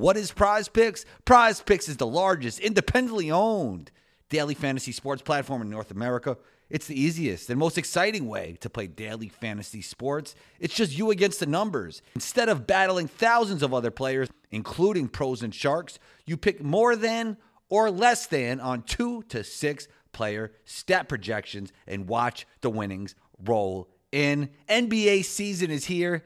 What is Prize Picks? Prize Picks is the largest independently owned daily fantasy sports platform in North America. It's the easiest and most exciting way to play daily fantasy sports. It's just you against the numbers. Instead of battling thousands of other players, including pros and sharks, you pick more than or less than on two to six player stat projections and watch the winnings roll in. NBA season is here.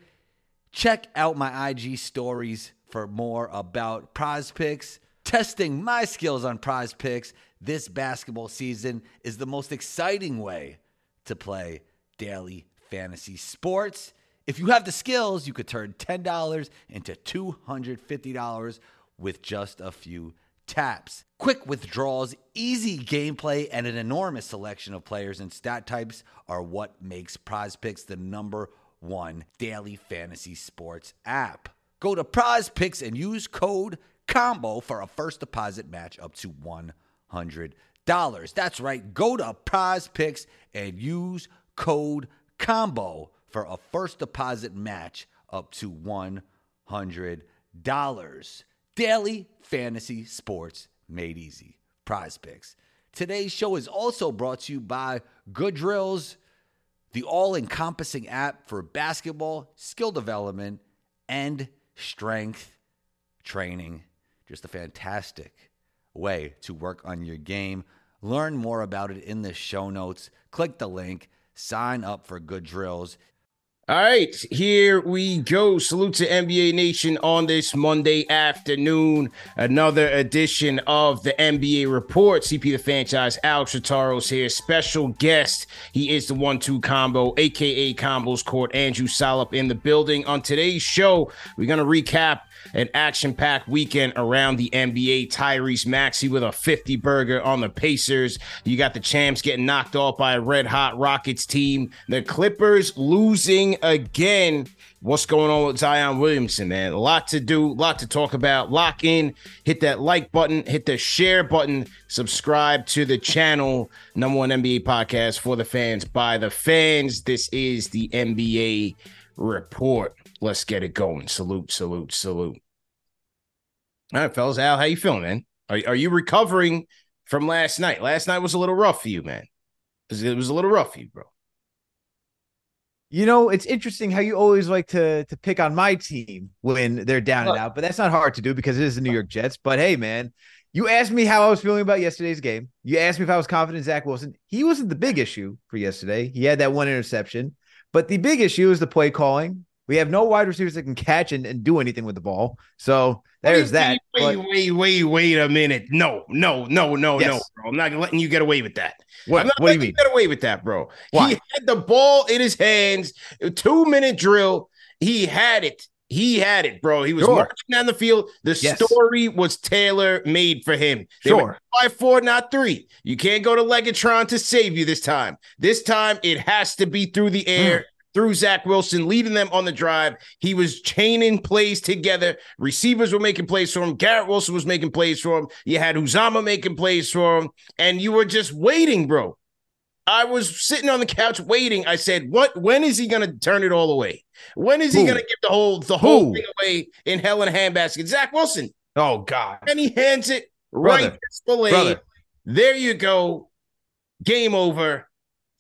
Check out my IG stories for more about prize picks. Testing my skills on prize picks this basketball season is the most exciting way to play daily fantasy sports. If you have the skills, you could turn $10 into $250 with just a few taps. Quick withdrawals, easy gameplay, and an enormous selection of players and stat types are what makes Prize Picks the number one daily fantasy sports app. Go to Prize Picks and use code COMBO for a first deposit match up to $100. That's right. Go to Prize Picks and use code COMBO for a first deposit match up to $100. Daily fantasy sports made easy. Prize Picks. Today's show is also brought to you by Good Drills, the all encompassing app for basketball, skill development, and strength training. Just a fantastic way to work on your game. Learn more about it in the show notes. Click the link, sign up for good drills. All right, here we go. Salute to NBA Nation on this Monday afternoon. Another edition of the NBA Report. CP the Fanchise, Alex Trataros here. Special guest. He is the one two combo, aka Combos Court, Andrew Salop in the building. On today's show, we're going to recap an action packed weekend around the NBA. Tyrese Maxey with a 50 burger on the Pacers. You got the champs getting knocked off by a red hot Rockets team. The Clippers losing again. What's going on with Zion Williamson, man? A lot to do, a lot to talk about. Lock in, hit that like button, hit the share button, subscribe to the channel. Number one NBA podcast for the fans by the fans. This is the NBA report. Let's get it going. Salute, salute, salute. All right, fellas. Al, how you feeling, man? Are, are you recovering from last night? Last night was a little rough for you, man. It was a little rough for you, bro. You know, it's interesting how you always like to to pick on my team when they're down and uh, out, but that's not hard to do because it is the New uh, York Jets. But hey, man, you asked me how I was feeling about yesterday's game. You asked me if I was confident in Zach Wilson. He wasn't the big issue for yesterday. He had that one interception, but the big issue is the play calling. We have no wide receivers that can catch and, and do anything with the ball. So there's that. Wait, but, wait, wait, wait a minute. No, no, no, no, yes. no, bro. I'm not letting you get away with that. What, I'm not what do you mean? get away with that, bro. Why? He had the ball in his hands, two minute drill. He had it. He had it, bro. He was sure. marching down the field. The yes. story was tailor made for him. They sure. Five, four, not three. You can't go to Legatron to save you this time. This time it has to be through the air. Mm through Zach Wilson, leading them on the drive. He was chaining plays together. Receivers were making plays for him. Garrett Wilson was making plays for him. You had Uzomah making plays for him. And you were just waiting, bro. I was sitting on the couch waiting. I said, "What? When is he going to turn it all away? When is he going to give the whole the whole Who? thing away in hell in a handbasket?" Zach Wilson. Oh God! And he hands it Brother. right to There you go. Game over.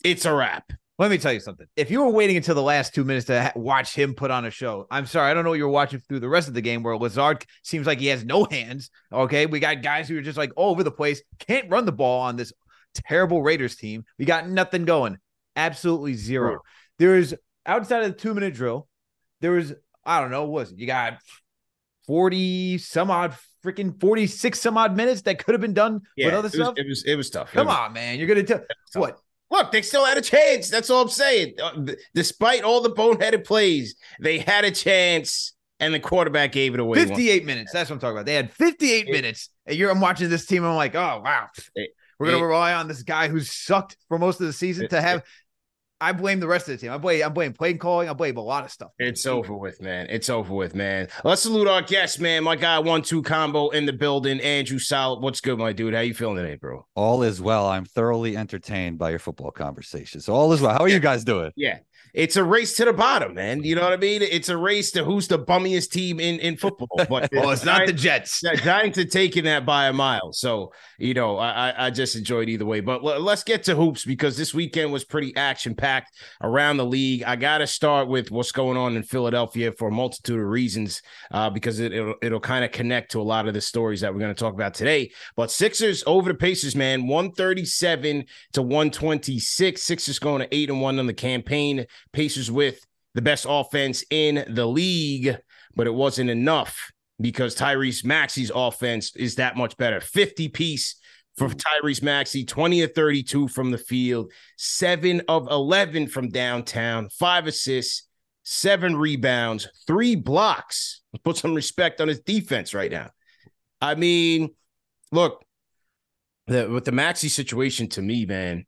It's a wrap. Let me tell you something. If you were waiting until the last two minutes to ha- watch him put on a show, I'm sorry. I don't know what you're watching through the rest of the game where Lazard seems like he has no hands. Okay. We got guys who are just like all over the place, can't run the ball on this terrible Raiders team. We got nothing going. Absolutely zero. Sure. There is outside of the two minute drill, there was, I don't know, was it? You got 40 some odd freaking 46 some odd minutes that could have been done yeah, with other it stuff. It was it was tough. Come was, on, man. You're gonna tell what Look, they still had a chance. That's all I'm saying. Uh, despite all the boneheaded plays, they had a chance, and the quarterback gave it away. 58 minutes. That's what I'm talking about. They had 58 it, minutes. And you're I'm watching this team. I'm like, oh wow. It, We're gonna rely on this guy who's sucked for most of the season to have I blame the rest of the team. I blame I blame play calling. I blame a lot of stuff. It's over with, man. It's over with, man. Let's salute our guest, man. My guy, one two combo in the building. Andrew Solid. What's good, my dude? How you feeling today, bro? All is well. I'm thoroughly entertained by your football conversation. So all is well. How are you guys doing? Yeah. It's a race to the bottom, man. You know what I mean? It's a race to who's the bummiest team in, in football. But well, it's not the Jets. Giants are taking that by a mile. So, you know, I, I just enjoyed either way. But let's get to hoops because this weekend was pretty action packed around the league. I got to start with what's going on in Philadelphia for a multitude of reasons uh, because it, it'll, it'll kind of connect to a lot of the stories that we're going to talk about today. But Sixers over the Pacers, man, 137 to 126. Sixers going to 8 and 1 on the campaign. Pacers with the best offense in the league, but it wasn't enough because Tyrese Maxey's offense is that much better. 50 piece for mm. Tyrese Maxey, 20 of 32 from the field, 7 of 11 from downtown, 5 assists, 7 rebounds, 3 blocks. Put some respect on his defense right now. I mean, look, the, with the Maxey situation to me, man,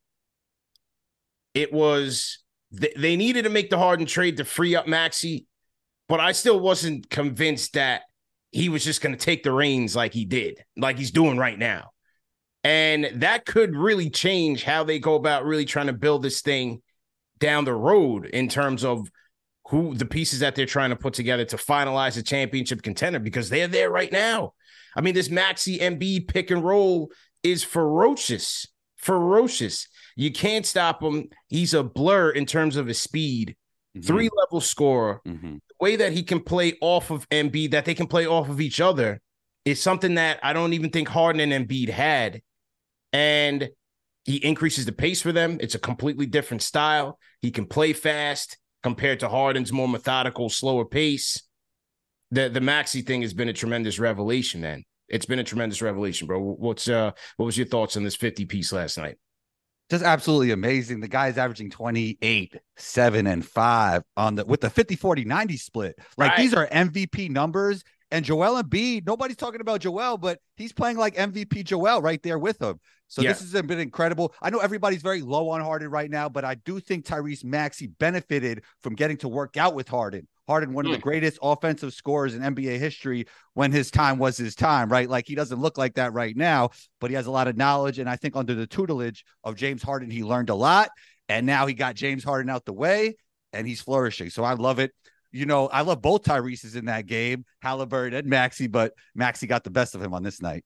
it was they, they needed to make the Harden trade to free up Maxey, but I still wasn't convinced that he was just going to take the reins like he did, like he's doing right now. And that could really change how they go about really trying to build this thing down the road in terms of who the pieces that they're trying to put together to finalize a championship contender because they're there right now. I mean, this Maxey Embiid pick and roll is ferocious, ferocious. You can't stop him. He's a blur in terms of his speed. Mm-hmm. Three level scorer. Mm-hmm. The way that he can play off of Embiid, that they can play off of each other, is something that I don't even think Harden and Embiid had. And he increases the pace for them. It's a completely different style. He can play fast compared to Harden's more methodical, slower pace. The the Maxey thing has been a tremendous revelation, man. It's been a tremendous revelation, bro. What's uh what was your thoughts on this 50 piece last night? Just absolutely amazing. The guy's averaging 28, 7, and 5 on the with the 50 40 90 split. Like right. these are MVP numbers. And Joel Embiid, nobody's talking about Joel, but he's playing like MVP Joel right there with him. So yeah. this has been incredible. I know everybody's very low on Harden right now, but I do think Tyrese Maxey benefited from getting to work out with Harden. Harden, one mm. of the hmm. greatest offensive scorers in NBA history when his time was his time, right? Like he doesn't look like that right now, but he has a lot of knowledge. And I think under the tutelage of James Harden, he learned a lot. And now he got James Harden out the way and he's flourishing. So I love it. You know, I love both Tyrese's in that game, Haliburton and Maxey, but Maxey got the best of him on this night.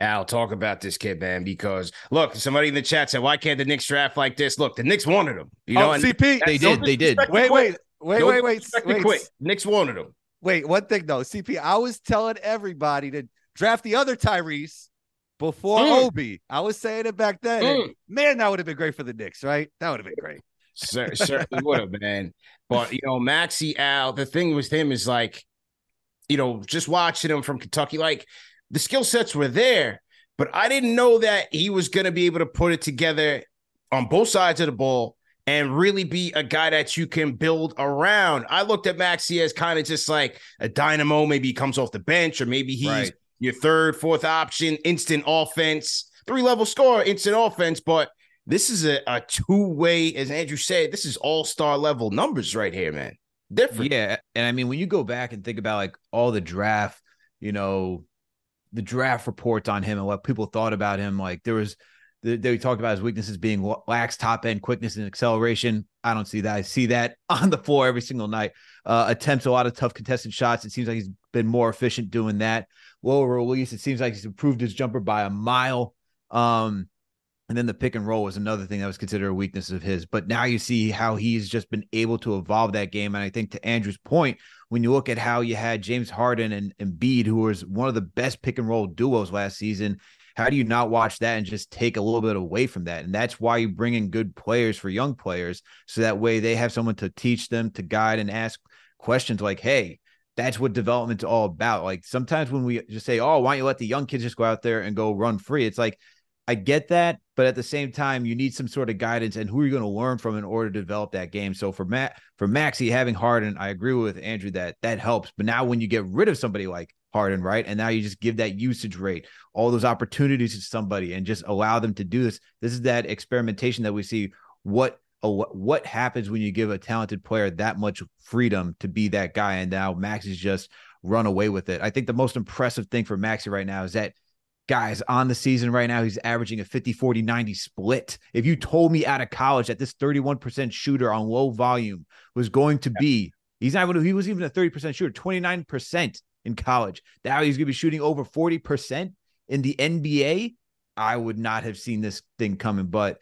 Al, talk about this kid, man, because look, somebody in the chat said, why can't the Knicks draft like this? Look, the Knicks wanted him. You know, oh, CP. They did. They did. Wait, wait. Wait, wait, wait, wait. Quick. Knicks wanted him. Wait, one thing though, CP. I was telling everybody to draft the other Tyrese before mm. Obi. I was saying it back then. Mm. Man, that would have been great for the Knicks, right? That would have been great. certainly would have been. But you know, Maxey Al, the thing with him is like, you know, just watching him from Kentucky, like the skill sets were there, but I didn't know that he was going to be able to put it together on both sides of the ball and really be a guy that you can build around. I looked at Maxey as kind of just like a dynamo. Maybe he comes off the bench, or maybe he's right. your third, fourth option, instant offense, three level score, instant offense. But this is a, a two way, as Andrew said, this is all star level numbers right here, man. Different. Yeah. And I mean, when you go back and think about like all the draft, you know, the draft reports on him and what people thought about him, like there was they talked about his weaknesses being lax top end quickness and acceleration. I don't see that. I see that on the floor every single night. Uh, attempts a lot of tough contested shots. It seems like he's been more efficient doing that. Lower release. It seems like he's improved his jumper by a mile. Um, and then the pick and roll was another thing that was considered a weakness of his. But now you see how he's just been able to evolve that game. And I think to Andrew's point, when you look at how you had James Harden and Embiid, who was one of the best pick and roll duos last season, how do you not watch that and just take a little bit away from that? And that's why you bring in good players for young players. So that way they have someone to teach them, to guide and ask questions like, hey, that's what development's all about. Like sometimes when we just say, oh, why don't you let the young kids just go out there and go run free? It's like, I get that, but at the same time, you need some sort of guidance and who are you going to learn from in order to develop that game. So for Matt, for Maxey having Harden, I agree with Andrew that that helps. But now when you get rid of somebody like Harden, right? And now you just give that usage rate, all those opportunities to somebody, and just allow them to do this. This is that experimentation that we see. What what happens when you give a talented player that much freedom to be that guy? And now Max is just run away with it. I think the most impressive thing for Maxey right now is that guys on the season right now he's averaging a 50 40 90 split if you told me out of college that this 31% shooter on low volume was going to be he's not even he was even a 30% shooter 29% in college now he's going to be shooting over 40% in the nba i would not have seen this thing coming but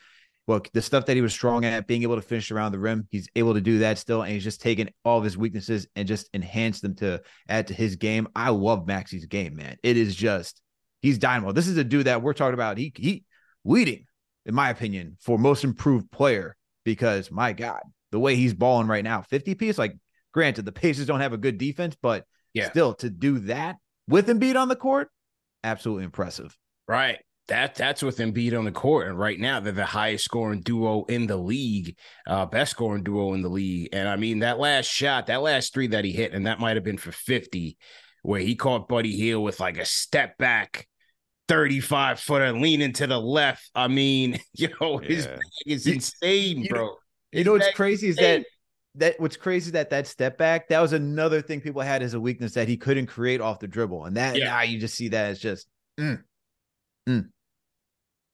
look the stuff that he was strong at being able to finish around the rim he's able to do that still and he's just taken all of his weaknesses and just enhanced them to add to his game i love maxey's game man it is just he's dynamo. This is a dude that we're talking about. He he leading, in my opinion, for most improved player because my God, the way he's balling right now, 50 piece. Like, granted, the Pacers don't have a good defense, but yeah, still to do that with Embiid on the court, absolutely impressive. Right. That that's with Embiid on the court, and right now they're the highest scoring duo in the league, uh, best scoring duo in the league. And I mean that last shot, that last three that he hit, and that might have been for fifty, where he caught Buddy Hield with like a step back 35 footer leaning to the left. I mean, you know, his bag is insane, bro. You, you know what's crazy is that that what's crazy that that step back that was another thing people had as a weakness that he couldn't create off the dribble, and that yeah. now you just see that as just. Mm, mm.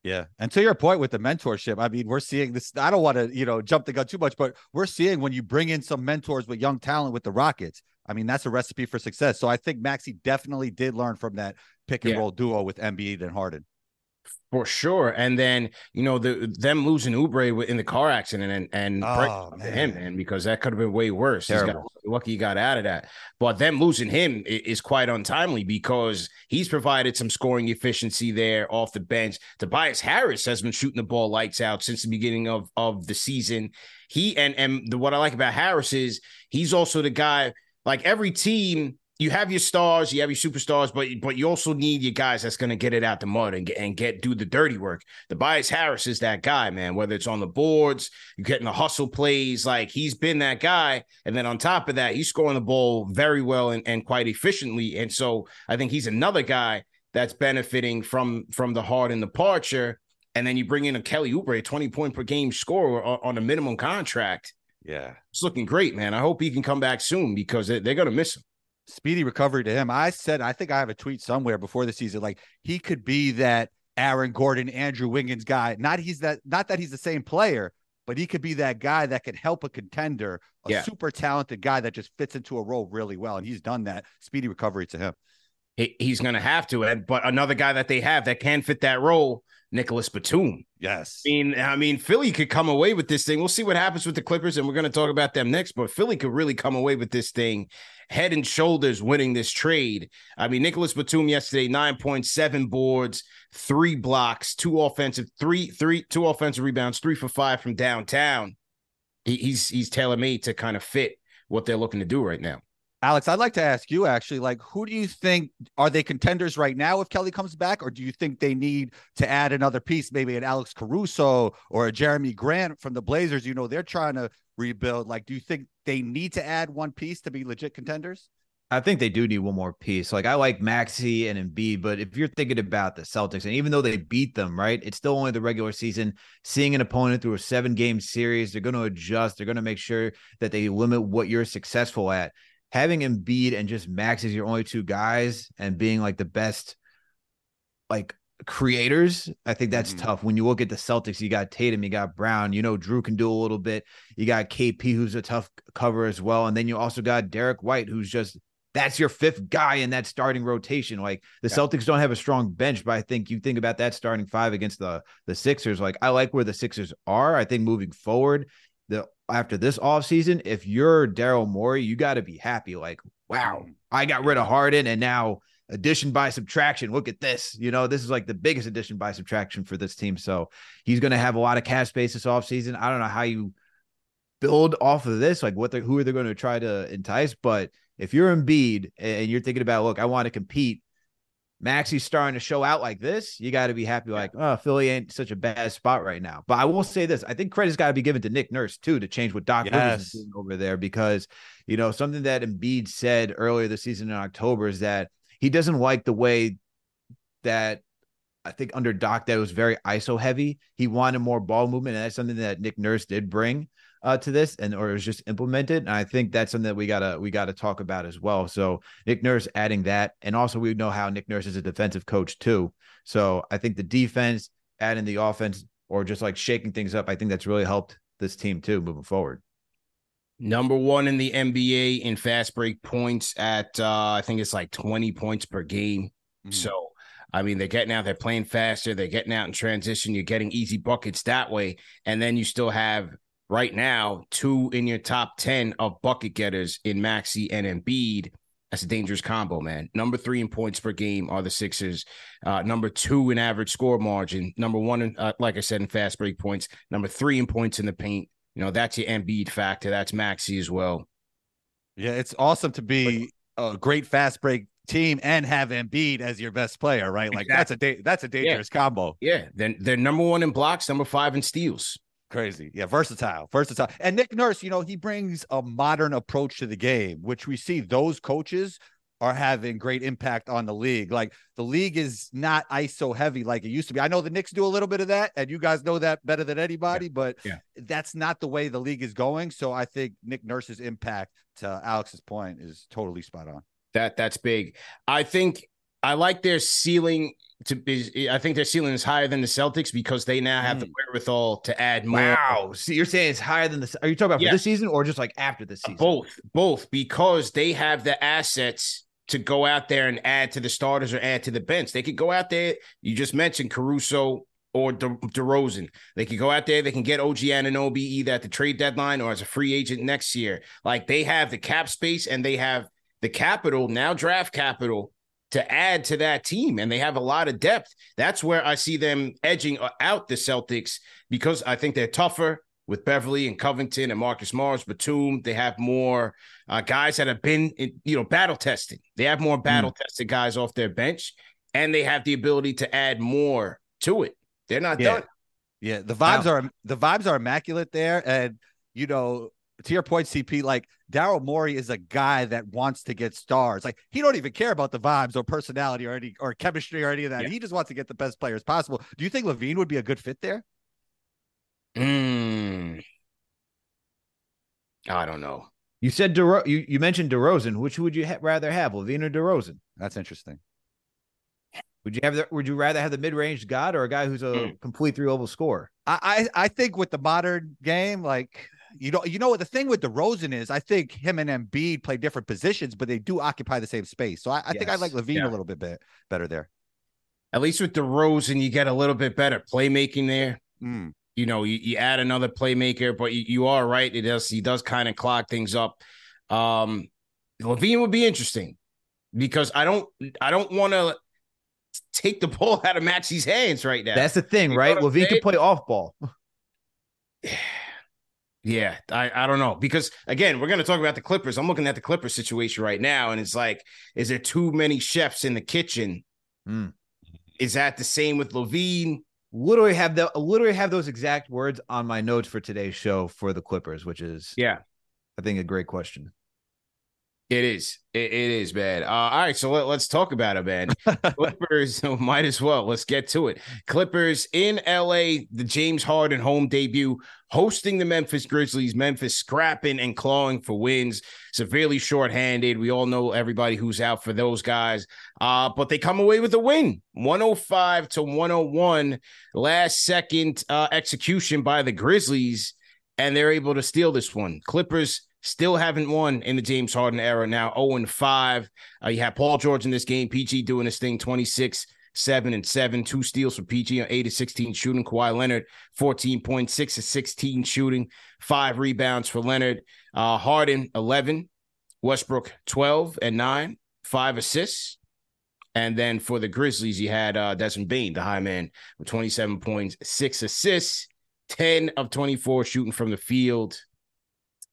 Yeah. And to your point with the mentorship, I mean, we're seeing this. I don't want to, you know, jump the gun too much, but we're seeing when you bring in some mentors with young talent with the Rockets, I mean, that's a recipe for success. So I think Maxey definitely did learn from that pick and yeah. roll duo with Embiid and Harden. For sure, and then you know the them losing Oubre in the car accident and and oh, him man because that could have been way worse. He's got, lucky he got out of that, but them losing him is quite untimely because he's provided some scoring efficiency there off the bench. Tobias Harris has been shooting the ball lights out since the beginning of of the season. He and and the, what I like about Harris is he's also the guy like every team, you have your stars, you have your superstars, but but you also need your guys that's going to get it out the mud and get and get do the dirty work. Tobias Harris is that guy, man. Whether it's on the boards, you're getting the hustle plays, like he's been that guy. And then on top of that, he's scoring the ball very well and, and quite efficiently. And so I think he's another guy that's benefiting from from the Harden departure. And then you bring in a Kelly Oubre, a 20 point per game scorer on a minimum contract. Yeah. It's looking great, man. I hope he can come back soon because they're, they're going to miss him. Speedy recovery to him. I said, I think I have a tweet somewhere before the season, like he could be that Aaron Gordon, Andrew Wiggins guy. Not he's that, not that he's the same player, but he could be that guy that could help a contender, a yeah. super talented guy that just fits into a role really well. And he's done that. Speedy recovery to him. He, he's going to have to. But another guy that they have that can fit that role Nicolas Batum. Yes. I mean, I mean, Philly could come away with this thing. We'll see what happens with the Clippers, and we're going to talk about them next. But Philly could really come away with this thing, head and shoulders winning this trade. I mean, Nicolas Batum yesterday, nine point seven boards, three blocks, two offensive, three, three, two offensive rebounds, three for five from downtown. He, he's he's tailor made to kind of fit what they're looking to do right now. Alex, I'd like to ask you actually, like, who do you think are they contenders right now if Kelly comes back, or do you think they need to add another piece, maybe an Alex Caruso or a Jerami Grant from the Blazers? You know, they're trying to rebuild. Like, do you think they need to add one piece to be legit contenders? I think they do need one more piece. Like I like Maxey and Embiid, but if you're thinking about the Celtics, and even though they beat them, right, it's still only the regular season. Seeing an opponent through a seven game series, they're going to adjust. They're going to make sure that they limit what you're successful at having Embiid and just Max as your only two guys and being like the best like creators, I think that's mm-hmm. tough. When you look at the Celtics, you got Tatum, you got Brown, you know, Drew can do a little bit. You got KP, who's a tough cover as well. And then you also got Derrick White, who's just that's your fifth guy in that starting rotation. Like the yeah. Celtics don't have a strong bench, but I think you think about that starting five against the the Sixers. Like I like where the Sixers are. I think moving forward, the after this offseason, if you're Daryl Morey, you got to be happy. Like, wow, mm. I got rid of Harden and now addition by subtraction. Look at this. You know, this is like the biggest addition by subtraction for this team. So he's going to have a lot of cash space this offseason. I don't know how you build off of this, like what they're, who are they going to try to entice. But if you're Embiid and you're thinking about, look, I want to compete Maxey's starting to show out like this, you got to be happy. Like, oh, Philly ain't such a bad spot right now. But I will say this: I think credit's got to be given to Nick Nurse too to change what Doc yes. Rivers is doing over there because you know something that Embiid said earlier this season in October is that he doesn't like the way that I think under Doc that was very ISO heavy. He wanted more ball movement, and that's something that Nick Nurse did bring. Uh, to this, and or is just implemented. And I think that's something that we gotta we gotta talk about as well. So Nick Nurse adding that, and also we know how Nick Nurse is a defensive coach too. So I think the defense adding the offense or just like shaking things up, I think that's really helped this team too moving forward. Number one in the NBA in fast break points at uh, I think it's like 20 points per game. Mm-hmm. So I mean, they're getting out, they're playing faster, they're getting out in transition, you're getting easy buckets that way. And then you still have right now two in your top 10 of bucket getters in Maxey and Embiid. That's a dangerous combo, man. Number three in points per game are the Sixers. Uh, number two in average score margin. Number one, in, uh, like I said, in fast break points. Number three in points in the paint. You know, that's your Embiid factor. That's Maxey as well. Yeah, it's awesome to be a great fast break team and have Embiid as your best player, right? Like exactly. that's a da- that's a dangerous yeah. combo. Yeah, then they're, they're number one in blocks, number five in steals. Crazy. Yeah, versatile. Versatile. And Nick Nurse, you know, he brings a modern approach to the game, which we see those coaches are having great impact on the league. Like the league is not ISO heavy like it used to be. I know the Knicks do a little bit of that, and you guys know that better than anybody, yeah. but yeah. that's not the way the league is going. So I think Nick Nurse's impact, to Alex's point, is totally spot on. That that's big. I think I like their ceiling to be. I think their ceiling is higher than the Celtics because they now have mm. the wherewithal to add more. Wow! So you're saying it's higher than the? Are you talking about yeah. for this season or just like after the season? Both, both, because they have the assets to go out there and add to the starters or add to the bench. They could go out there. You just mentioned Caruso or De- DeRozan. They could go out there. They can get OG Anunoby either at the trade deadline or as a free agent next year. Like they have the cap space and they have the capital now, draft capital to add to that team, and they have a lot of depth. That's where I see them edging out the Celtics because I think they're tougher with Beverly and Covington and Marcus Morris, Batum. They have more uh, guys that have been, you know, battle tested. They have more battle tested mm. guys off their bench, and they have the ability to add more to it. They're not yeah. done. Yeah, the vibes are the vibes are immaculate there, and you know, to your point, CP, like Daryl Morey is a guy that wants to get stars. Like he don't even care about the vibes or personality or any or chemistry or any of that. Yeah. He just wants to get the best players possible. Do you think LaVine would be a good fit there? Mm. I don't know. You said DeRo- you you mentioned DeRozan. Which would you ha- rather have, LaVine or DeRozan? That's interesting. Would you have the, Would you rather have the mid range god or a guy who's a mm. complete three level scorer? I, I I think with the modern game, like you know, you know what the thing with DeRozan is, I think him and Embiid play different positions, but they do occupy the same space. So I, I yes. think I like LaVine yeah. a little bit, bit better there. At least with DeRozan, you get a little bit better playmaking there. Mm you know, you, you add another playmaker, but you, you are right. It does he does kind of clog things up. Um LaVine would be interesting because I don't I don't want to take the ball out of Maxey's hands right now. That's the thing, you right? LaVine can play off ball. Yeah, I, I don't know because again, we're going to talk about the Clippers. I'm looking at the Clippers situation right now, and it's like, is there too many chefs in the kitchen? Mm. Is that the same with LaVine? literally have the literally have those exact words on my notes for today's show for the Clippers, which is yeah, I think a great question. It is. It, it is, bad. Uh, all right, so let, us talk about it, man. Clippers might as well. Let's get to it. Clippers in LA, the James Harden home debut, hosting the Memphis Grizzlies. Memphis scrapping and clawing for wins, severely shorthanded. We all know everybody who's out for those guys. Uh, but they come away with a win 105 to 101. Last second uh, execution by the Grizzlies, and they're able to steal this one. Clippers Still haven't won in the James Harden era now, 0 5. Uh, you have Paul George in this game, PG doing his thing, 26, 7 and 7, two steals for PG, on 8 to 16 shooting. Kawhi Leonard, 14.6 to 16 shooting, five rebounds for Leonard. Uh, Harden, 11. Westbrook, 12 and 9, five assists. And then for the Grizzlies, you had uh, Desmond Bane, the high man, with 27 points, six assists, 10 of 24 shooting from the field.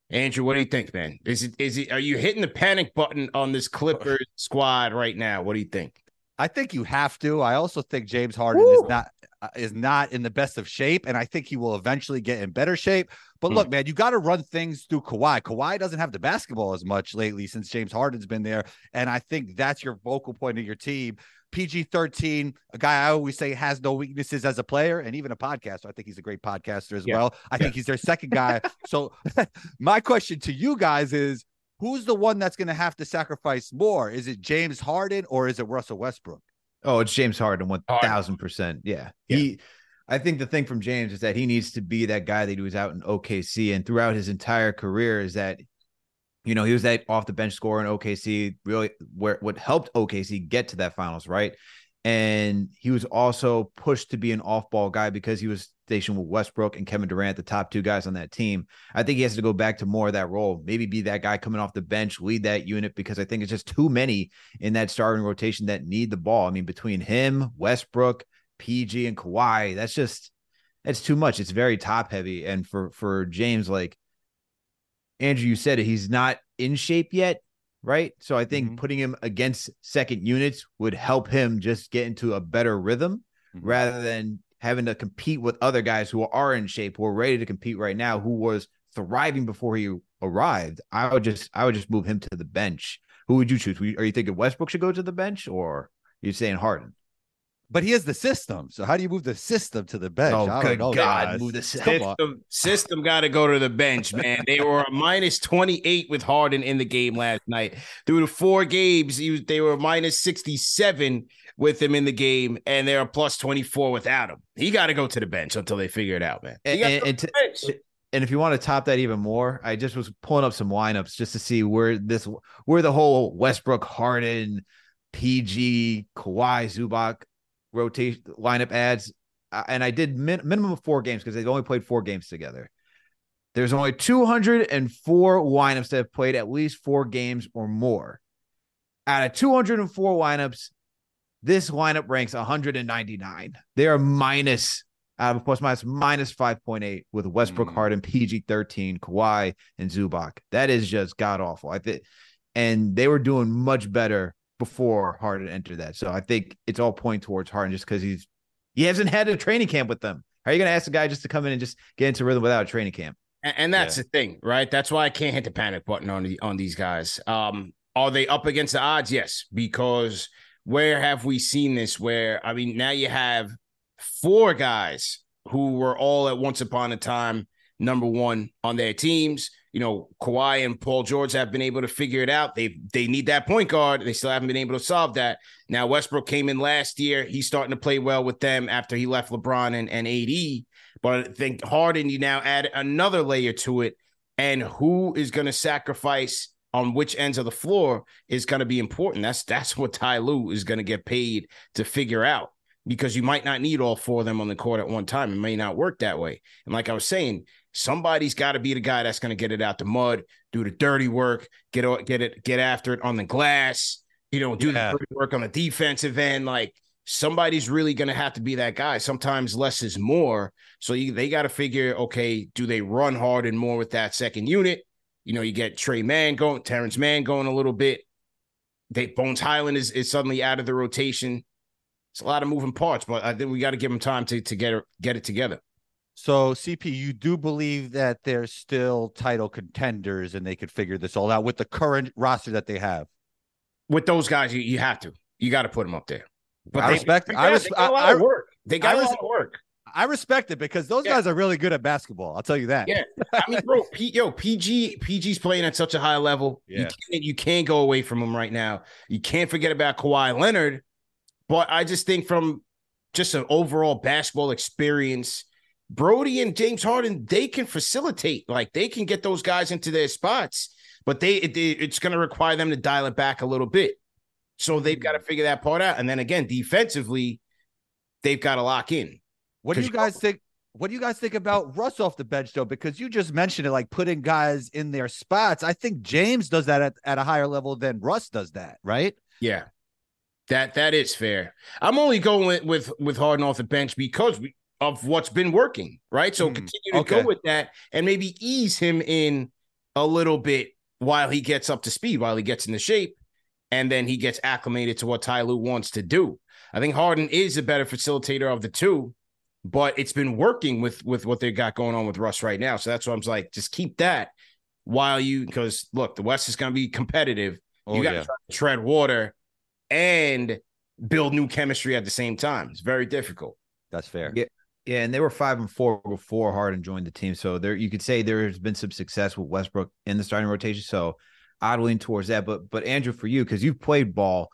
Andrew, what do you think, man? Is it is it are you hitting the panic button on this Clippers squad right now? What do you think? I think you have to. I also think James Harden Woo! is not uh, is not in the best of shape, and I think he will eventually get in better shape. But Mm. look, man, you got to run things through Kawhi. Kawhi doesn't have the basketball as much lately since James Harden's been there, and I think that's your vocal point of your team. PG 13, a guy I always say has no weaknesses as a player and even a podcaster. I think he's a great podcaster as Yeah. well. I think he's their second guy. so, my question to you guys is who's the one that's going to have to sacrifice more? Is it James Harden or is it Russell Westbrook? Oh, it's James Harden, Harden. thousand percent. Yeah, Yeah. he. I think the thing from James is that he needs to be that guy that he was out in OKC and throughout his entire career is that, you know, he was that off the bench scorer in OKC. Really, where what helped OKC get to that finals, right? And he was also pushed to be an off-ball guy because he was stationed with Westbrook and Kevin Durant, the top two guys on that team. I think he has to go back to more of that role. Maybe be that guy coming off the bench, lead that unit because I think it's just too many in that starting rotation that need the ball. I mean, between him, Westbrook, PG, and Kawhi, that's just that's too much. It's very top heavy. And for for James, like Andrew, you said it, he's not in shape yet, right? So I think Mhm. putting him against second units would help him just get into a better rhythm Mhm. rather than having to compete with other guys who are in shape, who are ready to compete right now, who was thriving before he arrived. I would just I would just move him to the bench. Who would you choose? Are you thinking Westbrook should go to the bench or are you saying Harden? But he has the system. So how do you move the system to the bench? Oh, I good know, God, guys. move the Come on. System, system got to go to the bench, man. They were a minus 28 with Harden in the game last night. Through the four games, he was, they were minus 67 with him in the game, and they're plus 24 without him. He got to go to the bench until they figure it out, man. He And, gotta and- go and to to- the bench. and if you want to top that even more, I just was pulling up some lineups just to see where this where the whole Westbrook, Harden, PG, Kawhi, Zubac rotation lineup adds. Uh, and I did min- minimum of four games because they've only played four games together. There's only 204 lineups that have played at least four games or more. Out of 204 lineups, this lineup ranks 199. They are minus out of plus minus minus 5.8 with Westbrook, Mm. Harden, PG 13, Kawhi, and Zubac. That is just god awful. I think, and they were doing much better before Harden entered that. So I think it's all pointing towards Harden just because he's he hasn't had a training camp with them. How are you going to ask a guy just to come in and just get into rhythm without a training camp? And, and that's the thing, right? That's why I can't hit the panic button on the, on these guys. Um, are they up against the odds? Yes, because where have we seen this? Where I mean, now you have four guys who were all at once upon a time number one on their teams. You know, Kawhi and Paul George have been able to figure it out. They they need that point guard. They still haven't been able to solve that. Now Westbrook came in last year. He's starting to play well with them after he left LeBron and, and AD. But I think Harden, you now add another layer to it. And who is going to sacrifice on which ends of the floor is going to be important. That's that's what Ty Lue is going to get paid to figure out because you might not need all four of them on the court at one time. It may not work that way. And like I was saying, somebody's got to be the guy that's going to get it out the mud, do the dirty work, get it, get it, get after it on the glass. You know, do Yeah. the dirty work on the defensive end. Like somebody's really going to have to be that guy. Sometimes less is more. So you, they got to figure, okay, do they run hard and more with that second unit? You know, you get Trey Mann going, Terance Mann going a little bit. They Bones Hyland is, is suddenly out of the rotation. It's a lot of moving parts, but I think we got to give them time to to get it get it together. So, CP, you do believe that they're still title contenders and they could figure this all out with the current roster that they have. With those guys, you, you have to. You got to put them up there. But I they- respect- they I got- res- they got a lot I- work. They got I a res- lot of work. I respect it because those Yeah. guys are really good at basketball. I'll tell you that. Yeah. I mean, bro, P, yo, PG, PG's playing at such a high level. You Yeah. can't, you can't go away from him right now. You can't forget about Kawhi Leonard. But I just think from just an overall basketball experience, Brody and James Harden, they can facilitate. Like they can get those guys into their spots, but they it, it's going to require them to dial it back a little bit. So they've got to Mm. figure that part out. And then again, defensively, they've got to lock in. What do you you- guys think? What do you guys think about Russ off the bench though? Because you just mentioned it, like putting guys in their spots. I think James does that at, at a higher level than Russ does that, right? Yeah. That that is fair. I'm only going with with, with Harden off the bench because we, of what's been working, right? So Hmm, continue to okay. go with that and maybe ease him in a little bit while he gets up to speed, while he gets into shape, and then he gets acclimated to what Ty Lue wants to do. I think Harden is a better facilitator of the two, but it's been working with with what they got going on with Russ right now. So that's why I'm like, just keep that while you because look, the West is going to be competitive. Oh, you got to yeah. tread water and build new chemistry at the same time. It's very difficult. That's fair. Yeah. Yeah, and they were five and four before Harden joined the team. So there you could say there's been some success with Westbrook in the starting rotation. So I'd lean towards that. But but Andrew, for you, because you've played ball,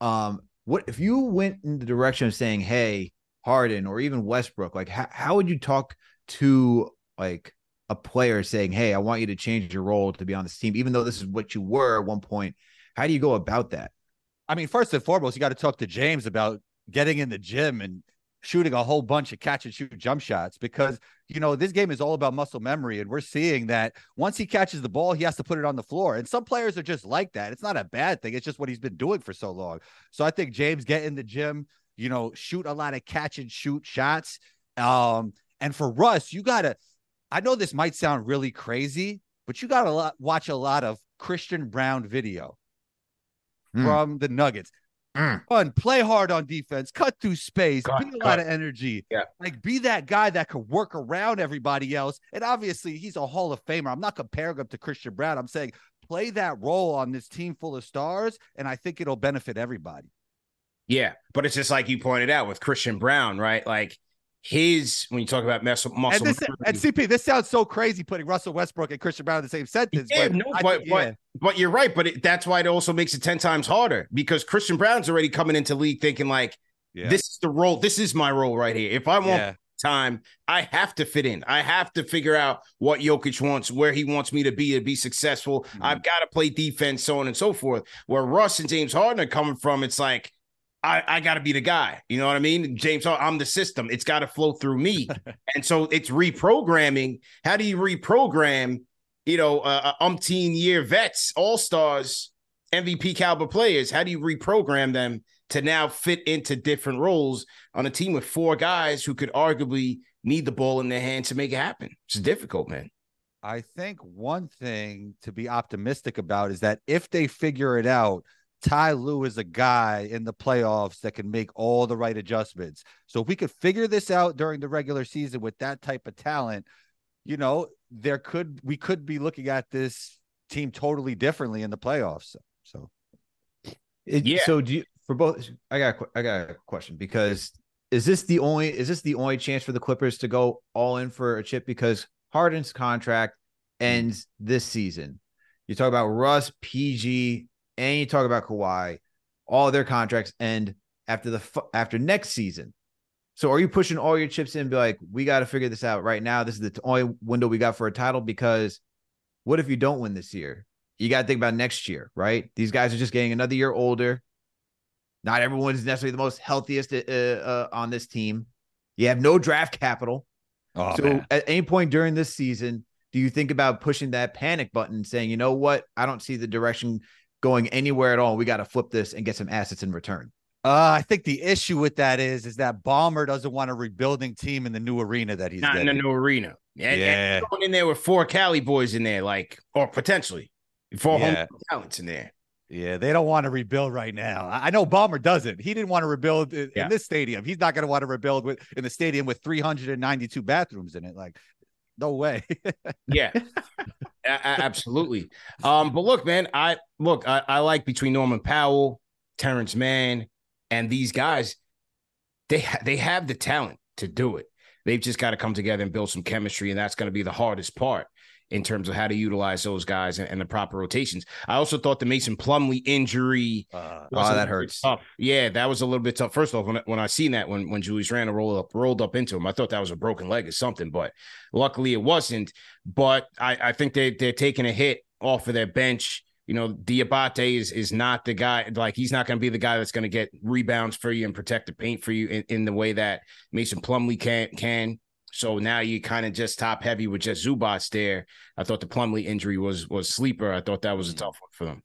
um, what if you went in the direction of saying, Hey, Harden or even Westbrook, like how, how would you talk to like a player saying, Hey, I want you to change your role to be on this team, even though this is what you were at one point? How do you go about that? I mean, first and foremost, you got to talk to James about getting in the gym and shooting a whole bunch of catch and shoot jump shots because you know this game is all about muscle memory and we're seeing that once he catches the ball he has to put it on the floor. And some players are just like that. It's not a bad thing. It's just what he's been doing for so long. So i think james get in the gym you know shoot a lot of catch and shoot shots. Um and for russ you gotta i know this might sound really crazy but you gotta watch a lot of christian braun video Hmm. from the nuggets Mm. Run, play hard on defense, cut through space, Cut, be a cut. lot of energy. Yeah. Like be that guy that could work around everybody else. And obviously, he's a Hall of Famer. I'm not comparing him to Christian Braun. I'm saying play that role on this team full of stars, and I think it'll benefit everybody. Yeah, but it's just like you pointed out with Christian Braun, right? Like his when you talk about muscle muscle and this and CP, this sounds so crazy putting Russell Westbrook and Christian Braun in the same sentence. Yeah, but no, I but yeah. but you're right. But it, that's why it also makes it ten times harder because Christian Braun's already coming into league thinking like Yeah. this is the role. This is my role right here. If I want time, I have to fit in. I have to figure out what Jokic wants, where he wants me to be to be successful. Mhm. I've got to play defense, so on and so forth. Where Russ and James Harden are coming from, it's like I, I got to be the guy. You know what I mean? James I'm the system. It's got to flow through me, and so it's reprogramming. How do you reprogram? You know, uh, uh, umpteen year vets, all stars, MVP caliber players. How do you reprogram them to now fit into different roles on a team with four guys who could arguably need the ball in their hands to make it happen? It's difficult, man. I think one thing to be optimistic about is that if they figure it out, Ty Lue is a guy in the playoffs that can make all the right adjustments. So if we could figure this out during the regular season with that type of talent, you know, there could we could be looking at this team totally differently in the playoffs. So It- Yeah. So do you for both? I got a I got a question because is this the only is this the only chance for the Clippers to go all in for a chip because Harden's contract ends this season. You talk about Russ, PG, and you talk about Kawhi. All their contracts end after the after next season. So are you pushing all your chips in? And be like, we got to figure this out right now. This is the only window we got for a title because what if you don't win this year? You got to think about next year, right? These guys are just getting another year older. Not everyone is necessarily the most healthiest uh, uh, on this team. You have no draft capital. oh, so man. at any point during this season, do you think about pushing that panic button, saying, you know what, I don't see the direction going anywhere at all. We got to flip this and get some assets in return. Uh, I think the issue with that is is that Ballmer doesn't want a rebuilding team in the new arena that he's Not in the new arena. And, Yeah. and going in there with four Cali boys in there, like, or potentially four Yeah. home talents in there. Yeah, they don't want to rebuild right now. I know Ballmer doesn't. He didn't want to rebuild in, in this stadium. He's not going to want to rebuild with in the stadium with 392 bathrooms in it. Like, no way. Yeah, absolutely. Um, but look, man, I look, I, I like between Norman Powell, Terance Mann, and these guys. They they have the talent to do it. They've just got to come together and build some chemistry, and that's going to be the hardest part in terms of how to utilize those guys and, and the proper rotations. I also thought the Mason Plumlee injury Uh, Oh, that hurts. Tough. Yeah, that was a little bit tough. First off, when, I- when I seen that when when Julius Randle rolled up rolled up into him, I thought that was a broken leg or something, but luckily it wasn't. But I, I think they they're taking a hit off of their bench. You know, Diabate is is not the guy. Like he's not going to be the guy that's going to get rebounds for you and protect the paint for you in, in the way that Mason Plumlee can can. So now you kind of just top heavy with just Zubac there. I thought the Plumlee injury was was sleeper. I thought that was a Mm. tough one for them.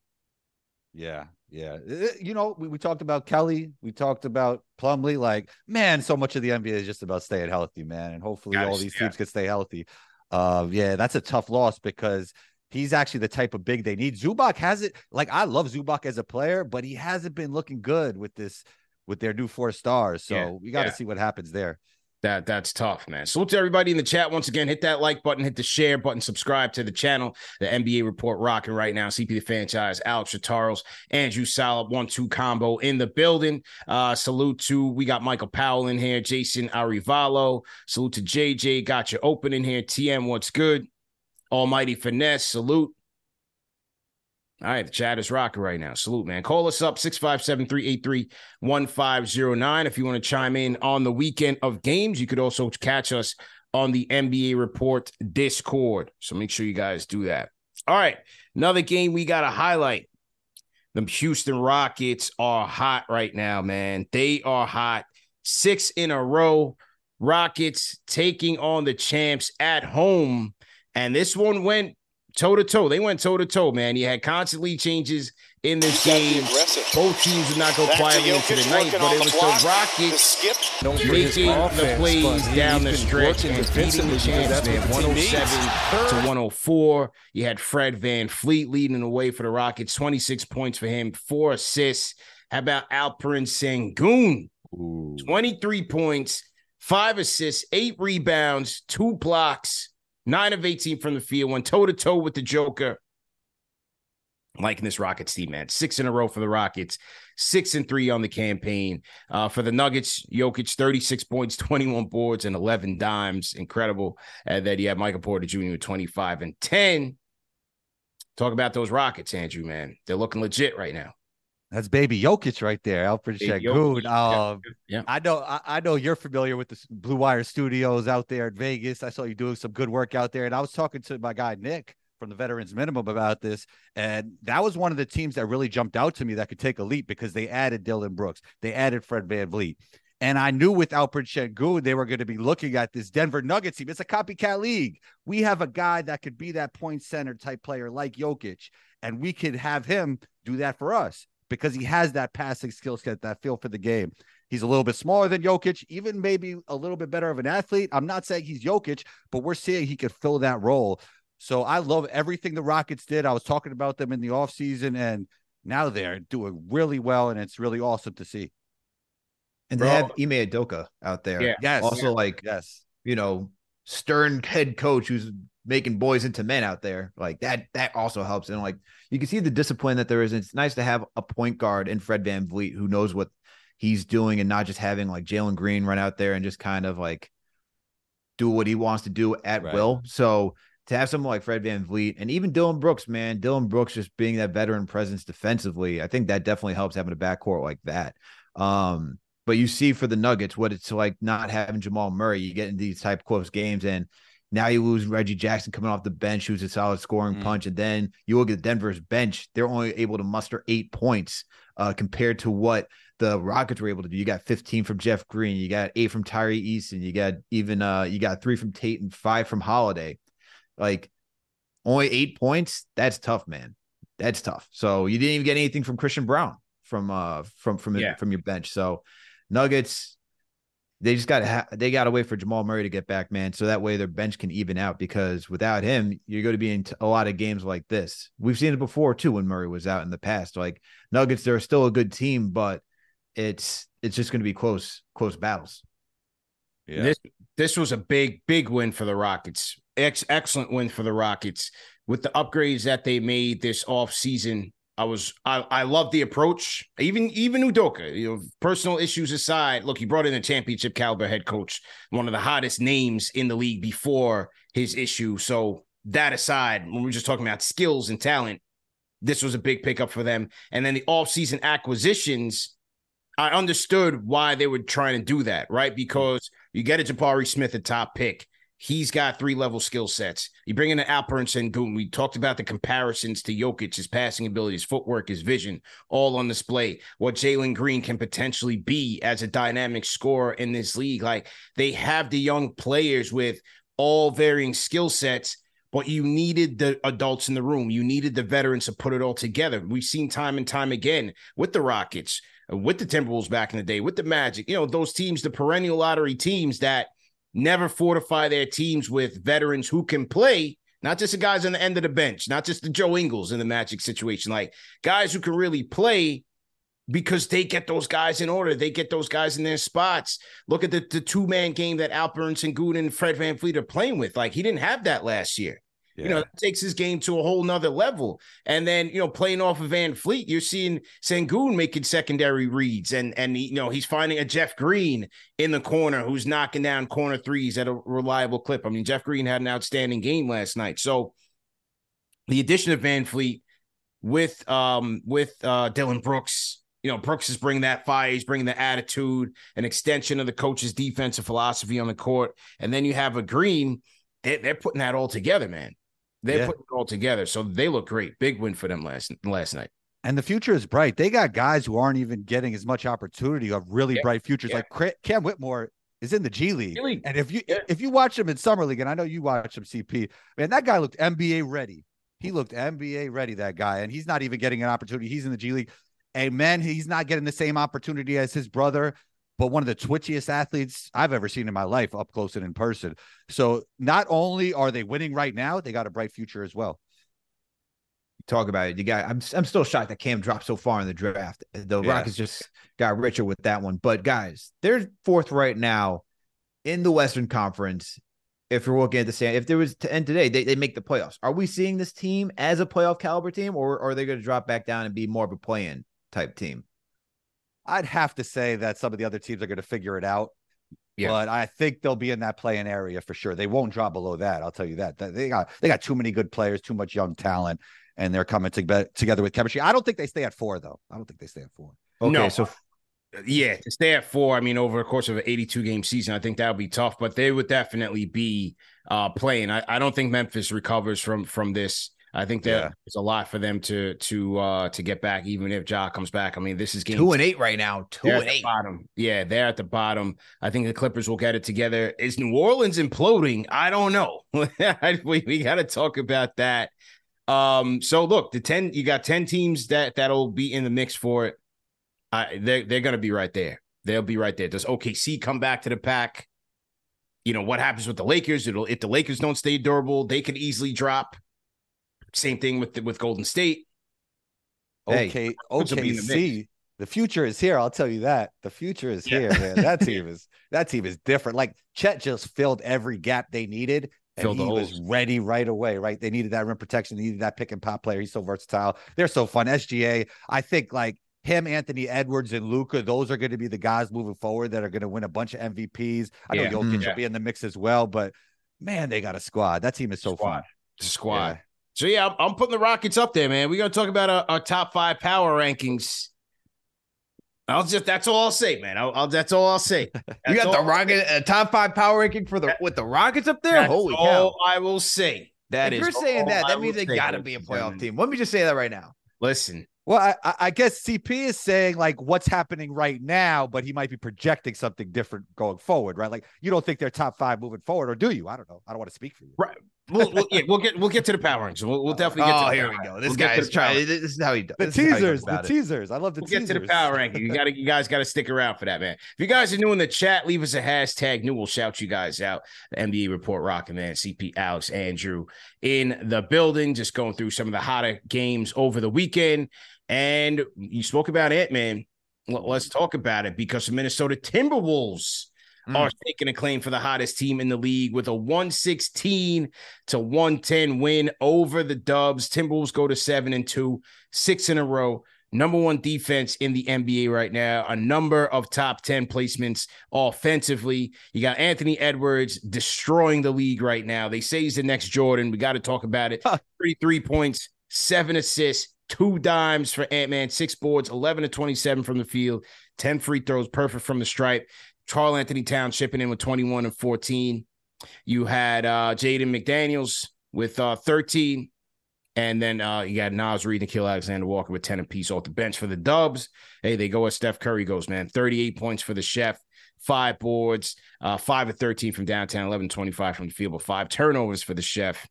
yeah, yeah. You know, we, we talked about Kelly. We talked about Plumlee. Like, man, so much of the NBA is just about staying healthy, man. And hopefully all these stay- teams can stay healthy. Uh, yeah, that's a tough loss because he's actually the type of big they need. Zubac has it. Like, I love Zubac as a player, but he hasn't been looking good with this with their new four stars. So Yeah, we got to yeah. see what happens there. That that's tough, man. Salute to everybody in the chat. Once again, hit that like button, hit the share button, subscribe to the channel. The NBA report rocking right now. CP the Fanchise, Alex Charles, Andrew Salop, one-two combo in the building. Uh, salute to we got Michael Powell in here, Jason Arivalo. Salute to JJ, got you open in here. TM, what's good? Almighty finesse, salute. All right, the chat is rocking right now. Salute, man. Call us up 657 383 1509. If you want to chime in on the weekend of games, you could also catch us on the NBA Report Discord. So make sure you guys do that. All right, another game we got to highlight. The Houston Rockets are hot right now, man. They are hot. Six in a row. Rockets taking on the champs at home. And this one went toe to toe. They went toe to toe, man. You had constantly changes in this game. Both teams did not go Back quietly into the night, but it was the, the Rockets the making offense, the plays down the stretch and beating the champs, man. 107 to 104. You had Fred VanVleet leading the way for the Rockets, 26 points for him, four assists. How about Alperen Sengun? 23 points, five assists, eight rebounds, two blocks Nine of 18 from the field, went toe to toe with the Joker. liking this Rockets team, man. Six in a row for the Rockets, six and three on the campaign. Uh, for the Nuggets, Jokic, 36 points, 21 boards, and 11 dimes. Incredible. And then you have Michael Porter Jr. with 25 and 10. Talk about those Rockets, Andrew, man. They're looking legit right now. That's baby Jokic right there, Alperen Sengun. Um, yeah. I know, I, I, know you're familiar with the Blue Wire Studios out there in Vegas. I saw you doing some good work out there, and I was talking to my guy Nick from the Veterans Minimum about this, and that was one of the teams that really jumped out to me that could take a leap because they added Dillon Brooks, they added Fred Van VanVleet. And I knew with Alperen Sengun, they were going to be looking at this Denver Nuggets team. It's a copycat league. We have a guy that could be that point center type player like Jokic, and we could have him do that for us because he has that passing skill set, that feel for the game. He's a little bit smaller than Jokic, even maybe a little bit better of an athlete. I'm not saying he's Jokic, but we're seeing he could fill that role. So I love everything the Rockets did. I was talking about them in the offseason, and now they're doing really well, and it's really awesome to see. And they Bro. have Ime Udoka out there. Yeah. Yes. Also, yeah. like, yes, you know, stern head coach who's making boys into men out there. Like that, that also helps. And like you can see the discipline that there is. It's nice to have a point guard in Fred VanVleet who knows what he's doing and not just having like Jalen Green run out there and just kind of like do what he wants to do at right. will. So to have someone like Fred VanVleet and even Dillon Brooks, man, Dillon Brooks just being that veteran presence defensively, I think that definitely helps having a backcourt like that. Um, but you see for the Nuggets what it's like not having Jamal Murray. You get in these type close games and now you lose Reggie Jackson coming off the bench, who's a solid scoring mm. punch. And then you look at Denver's bench, they're only able to muster eight points uh, compared to what the Rockets were able to do. You got 15 from Jeff Green, you got eight from Tari Eason, you got even uh you got three from Tate and five from Holiday. Like only eight points, that's tough, man. That's tough. So you didn't even get anything from Christian Braun from uh from from yeah. from your bench. So Nuggets, they just got to ha- they got to wait for Jamal Murray to get back, man, so that way their bench can even out. Because without him, you're going to be in t- a lot of games like this. We've seen it before too when Murray was out in the past. Like Nuggets, they're still a good team, but it's it's just going to be close close battles. Yeah. This this was a big big win for the Rockets. Ex- excellent win for the Rockets with the upgrades that they made this off season I was I, I love the approach. Even even Udoka, you know, personal issues aside, look, he brought in a championship caliber head coach, one of the hottest names in the league before his issue. So that aside, when we're just talking about skills and talent, this was a big pickup for them. And then the offseason acquisitions, I understood why they were trying to do that, right? Mm-hmm. Because you get a Jabari Smith, a top pick. He's got three level skill sets. You bring in an Alperen Sengun. We talked about the comparisons to Jokic, his passing ability, his footwork, his vision, all on display. What Jalen Green can potentially be as a dynamic scorer in this league. Like they have the young players with all varying skill sets, but you needed the adults in the room. You needed the veterans to put it all together. We've seen time and time again with the Rockets, with the Timberwolves back in the day, with the Magic, you know, those teams, the perennial lottery teams that – never fortify their teams with veterans who can play, not just the guys on the end of the bench, not just the Joe Ingles in the Magic situation, like guys who can really play. because they get those guys in order. They get those guys in their spots. Look at the, the two man game that Alperen Sengun and Fred VanVleet are playing with. Like he didn't have that last year. Yeah. You know, that takes his game to a whole nother level. And then, you know, playing off of VanVleet, you're seeing Sengun making secondary reads and and you know, he's finding a Jeff Green in the corner who's knocking down corner threes at a reliable clip. I mean, Jeff Green had an outstanding game last night. So the addition of VanVleet with um with uh Dillon Brooks you know, Brooks is bringing that fire. He's bringing the attitude, an extension of the coach's defensive philosophy on the court. And then you have a Green. They're, they're putting that all together, man. They're yeah. putting it all together. So they look great. Big win for them last last night. And the future is bright. They got guys who aren't even getting as much opportunity of really yeah. bright futures. Yeah. Like Cam Whitmore is in the G League. G League. And if you if you watch him in summer league, and I know you watch him CP, man, that guy looked NBA ready. He looked NBA ready, that guy, and he's not even getting an opportunity. He's in the G League. Amen. He's not getting the same opportunity as his brother, but one of the twitchiest athletes I've ever seen in my life up close and in person. So not only are they winning right now, they got a bright future as well. Talk about it. You got I'm I'm still shocked that Cam dropped so far in the draft. The yeah. Rockets just got richer with that one. But guys, they're fourth right now in the Western Conference. If you're looking at the same, if there was to end today, they, they make the playoffs. Are we seeing this team as a playoff caliber team, or, or are they going to drop back down and be more of a play-in type team? I'd have to say that some of the other teams are going to figure it out. Yeah. But I think they'll be in that playing area for sure. They won't drop below that. I'll tell you that. They got they got too many good players, too much young talent, and they're coming to, together with chemistry. I don't think they stay at four though. I don't think they stay at four. Okay, no. so yeah, to stay at four. I mean, over the course of an 82 game season, I think that would be tough. But they would definitely be uh, playing. I, I don't think Memphis recovers from from this I think that yeah. there's a lot for them to to uh to get back, even if Ja comes back. I mean, this is game two and eight right now. 2 and eight. Bottom. Yeah, they're at the bottom. I think the Clippers will get it together. Is New Orleans imploding? I don't know. we, we got to talk about that. Um, so look, the 10 you got 10 teams that that'll be in the mix for it. Uh, they're they're gonna be right there. They'll be right there. Does OKC come back to the pack? You know what happens with the Lakers? It'll if the Lakers don't stay durable, they could easily drop. Same thing with the, with Golden State. Okay, hey, OKC. The, the future is here. I'll tell you that. The future is yeah. here, man. That team is that team is different. Like Chet just filled every gap they needed. And he was ready right away, right? They needed that rim protection, they needed that pick and pop player. He's so versatile. They're so fun. SGA, I think like him, Anthony Edwards, and Luka, those are going to be the guys moving forward that are going to win a bunch of MVPs. I know yeah. Jokic yeah. will be in the mix as well, but man, they got a squad. That team is so squad. fun. Squad. Yeah. So yeah, I'm, I'm, putting the Rockets up there, man. We're gonna talk about our, our top five power rankings. I'll just that's all I'll say, man. I'll, I'll that's all I'll say. you got the Rocket uh, top five power ranking for the with the Rockets up there. Holy cow! I will say that if is you're saying that, that means they got to be a playoff team. Let me just say that right now. Listen, well, I, I, guess CP is saying like what's happening right now, but he might be projecting something different going forward, right? Like you don't think they're top five moving forward, or do you? I don't know. I don't want to speak for you. Right. We'll, we'll, yeah, we'll get we'll get to the power ranks. We'll, we'll definitely get. Oh, to here we go. This we'll guy is trying. This is how he does. The teasers, the teasers. I love the we'll teasers. Get to the power ranking. You got to, you guys got to stick around for that, man. If you guys are new in the chat, leave us a hashtag. New, we'll shout you guys out. The NBA report, rocking man, CP, Alex, Andrew in the building. Just going through some of the hotter games over the weekend. And you spoke about it, man. Let's talk about it because the Minnesota Timberwolves mm. are taking a claim for the hottest team in the league with a 116 to 110 win over the Dubs. Timberwolves go to seven and two, six in a row. Number one defense in the NBA right now. A number of top 10 placements offensively. You got Anthony Edwards destroying the league right now. They say he's the next Jordan. We got to talk about it. 33 points, seven assists, two dimes for Ant Man, six boards, 11 to 27 from the field, 10 free throws, perfect from the stripe. Karl-Anthony Towns shipping in with 21 and 14. You had uh, Jaden McDaniels with uh, 13. And then uh, you got Naz Reid and Nickeil Alexander Walker with 10 apiece off the bench for the Dubs. Hey, they go as Steph Curry goes, man. 38 points for the chef, five boards, uh, five of 13 from downtown, 11 25 from the field, but five turnovers for the chef.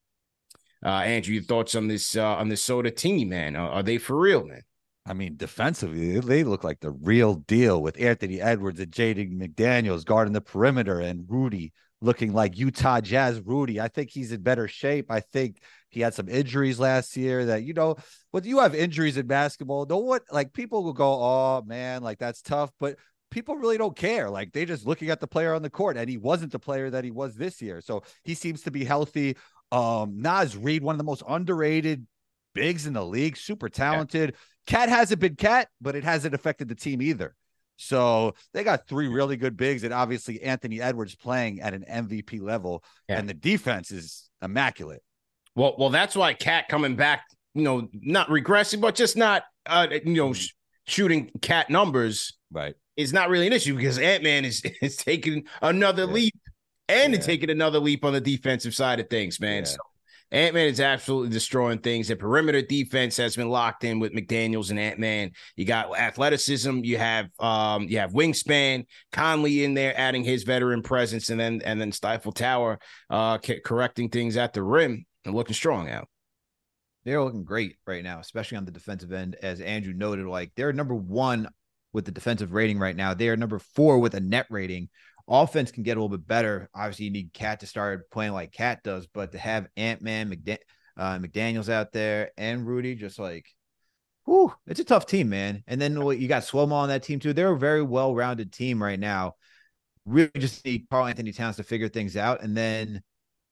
Uh, Andrew, your thoughts on this uh, on this soda team, man? Are, are they for real, man? I mean, defensively, they look like the real deal with Anthony Edwards and Jaden McDaniels guarding the perimeter and Rudy looking like Utah Jazz Rudy. I think he's in better shape. I think he had some injuries last year that, you know, when you have injuries in basketball, no one like people will go, oh man, like that's tough. But people really don't care. Like they just looking at the player on the court, and he wasn't the player that he was this year. So he seems to be healthy. Um, Naz Reid, one of the most underrated bigs in the league, super talented. Yeah. Cat hasn't been cat, but it hasn't affected the team either. So they got three really good bigs, and obviously Anthony Edwards playing at an MVP level, yeah. and the defense is immaculate. Well, well, that's why Cat coming back, you know, not regressing, but just not, uh, you know, sh- shooting Cat numbers, right, is not really an issue because Ant Man is is taking another yeah. leap and yeah. taking another leap on the defensive side of things, man. So Ant Man is absolutely destroying things. The perimeter defense has been locked in with McDaniels and Ant Man. You got athleticism. You have um, you have wingspan. Conley in there adding his veteran presence, and then and then Stifle Tower uh, correcting things at the rim and looking strong out. They're looking great right now, especially on the defensive end. As Andrew noted, like they're number one with the defensive rating right now. They are number four with a net rating offense can get a little bit better. Obviously, you need Cat to start playing like Cat does, but to have Ant Man, McDan- uh, McDaniels out there and Rudy, just like, whoo, it's a tough team, man. And then you got Slomo on that team too. They're a very well rounded team right now. Really just need Karl-Anthony Towns to figure things out. And then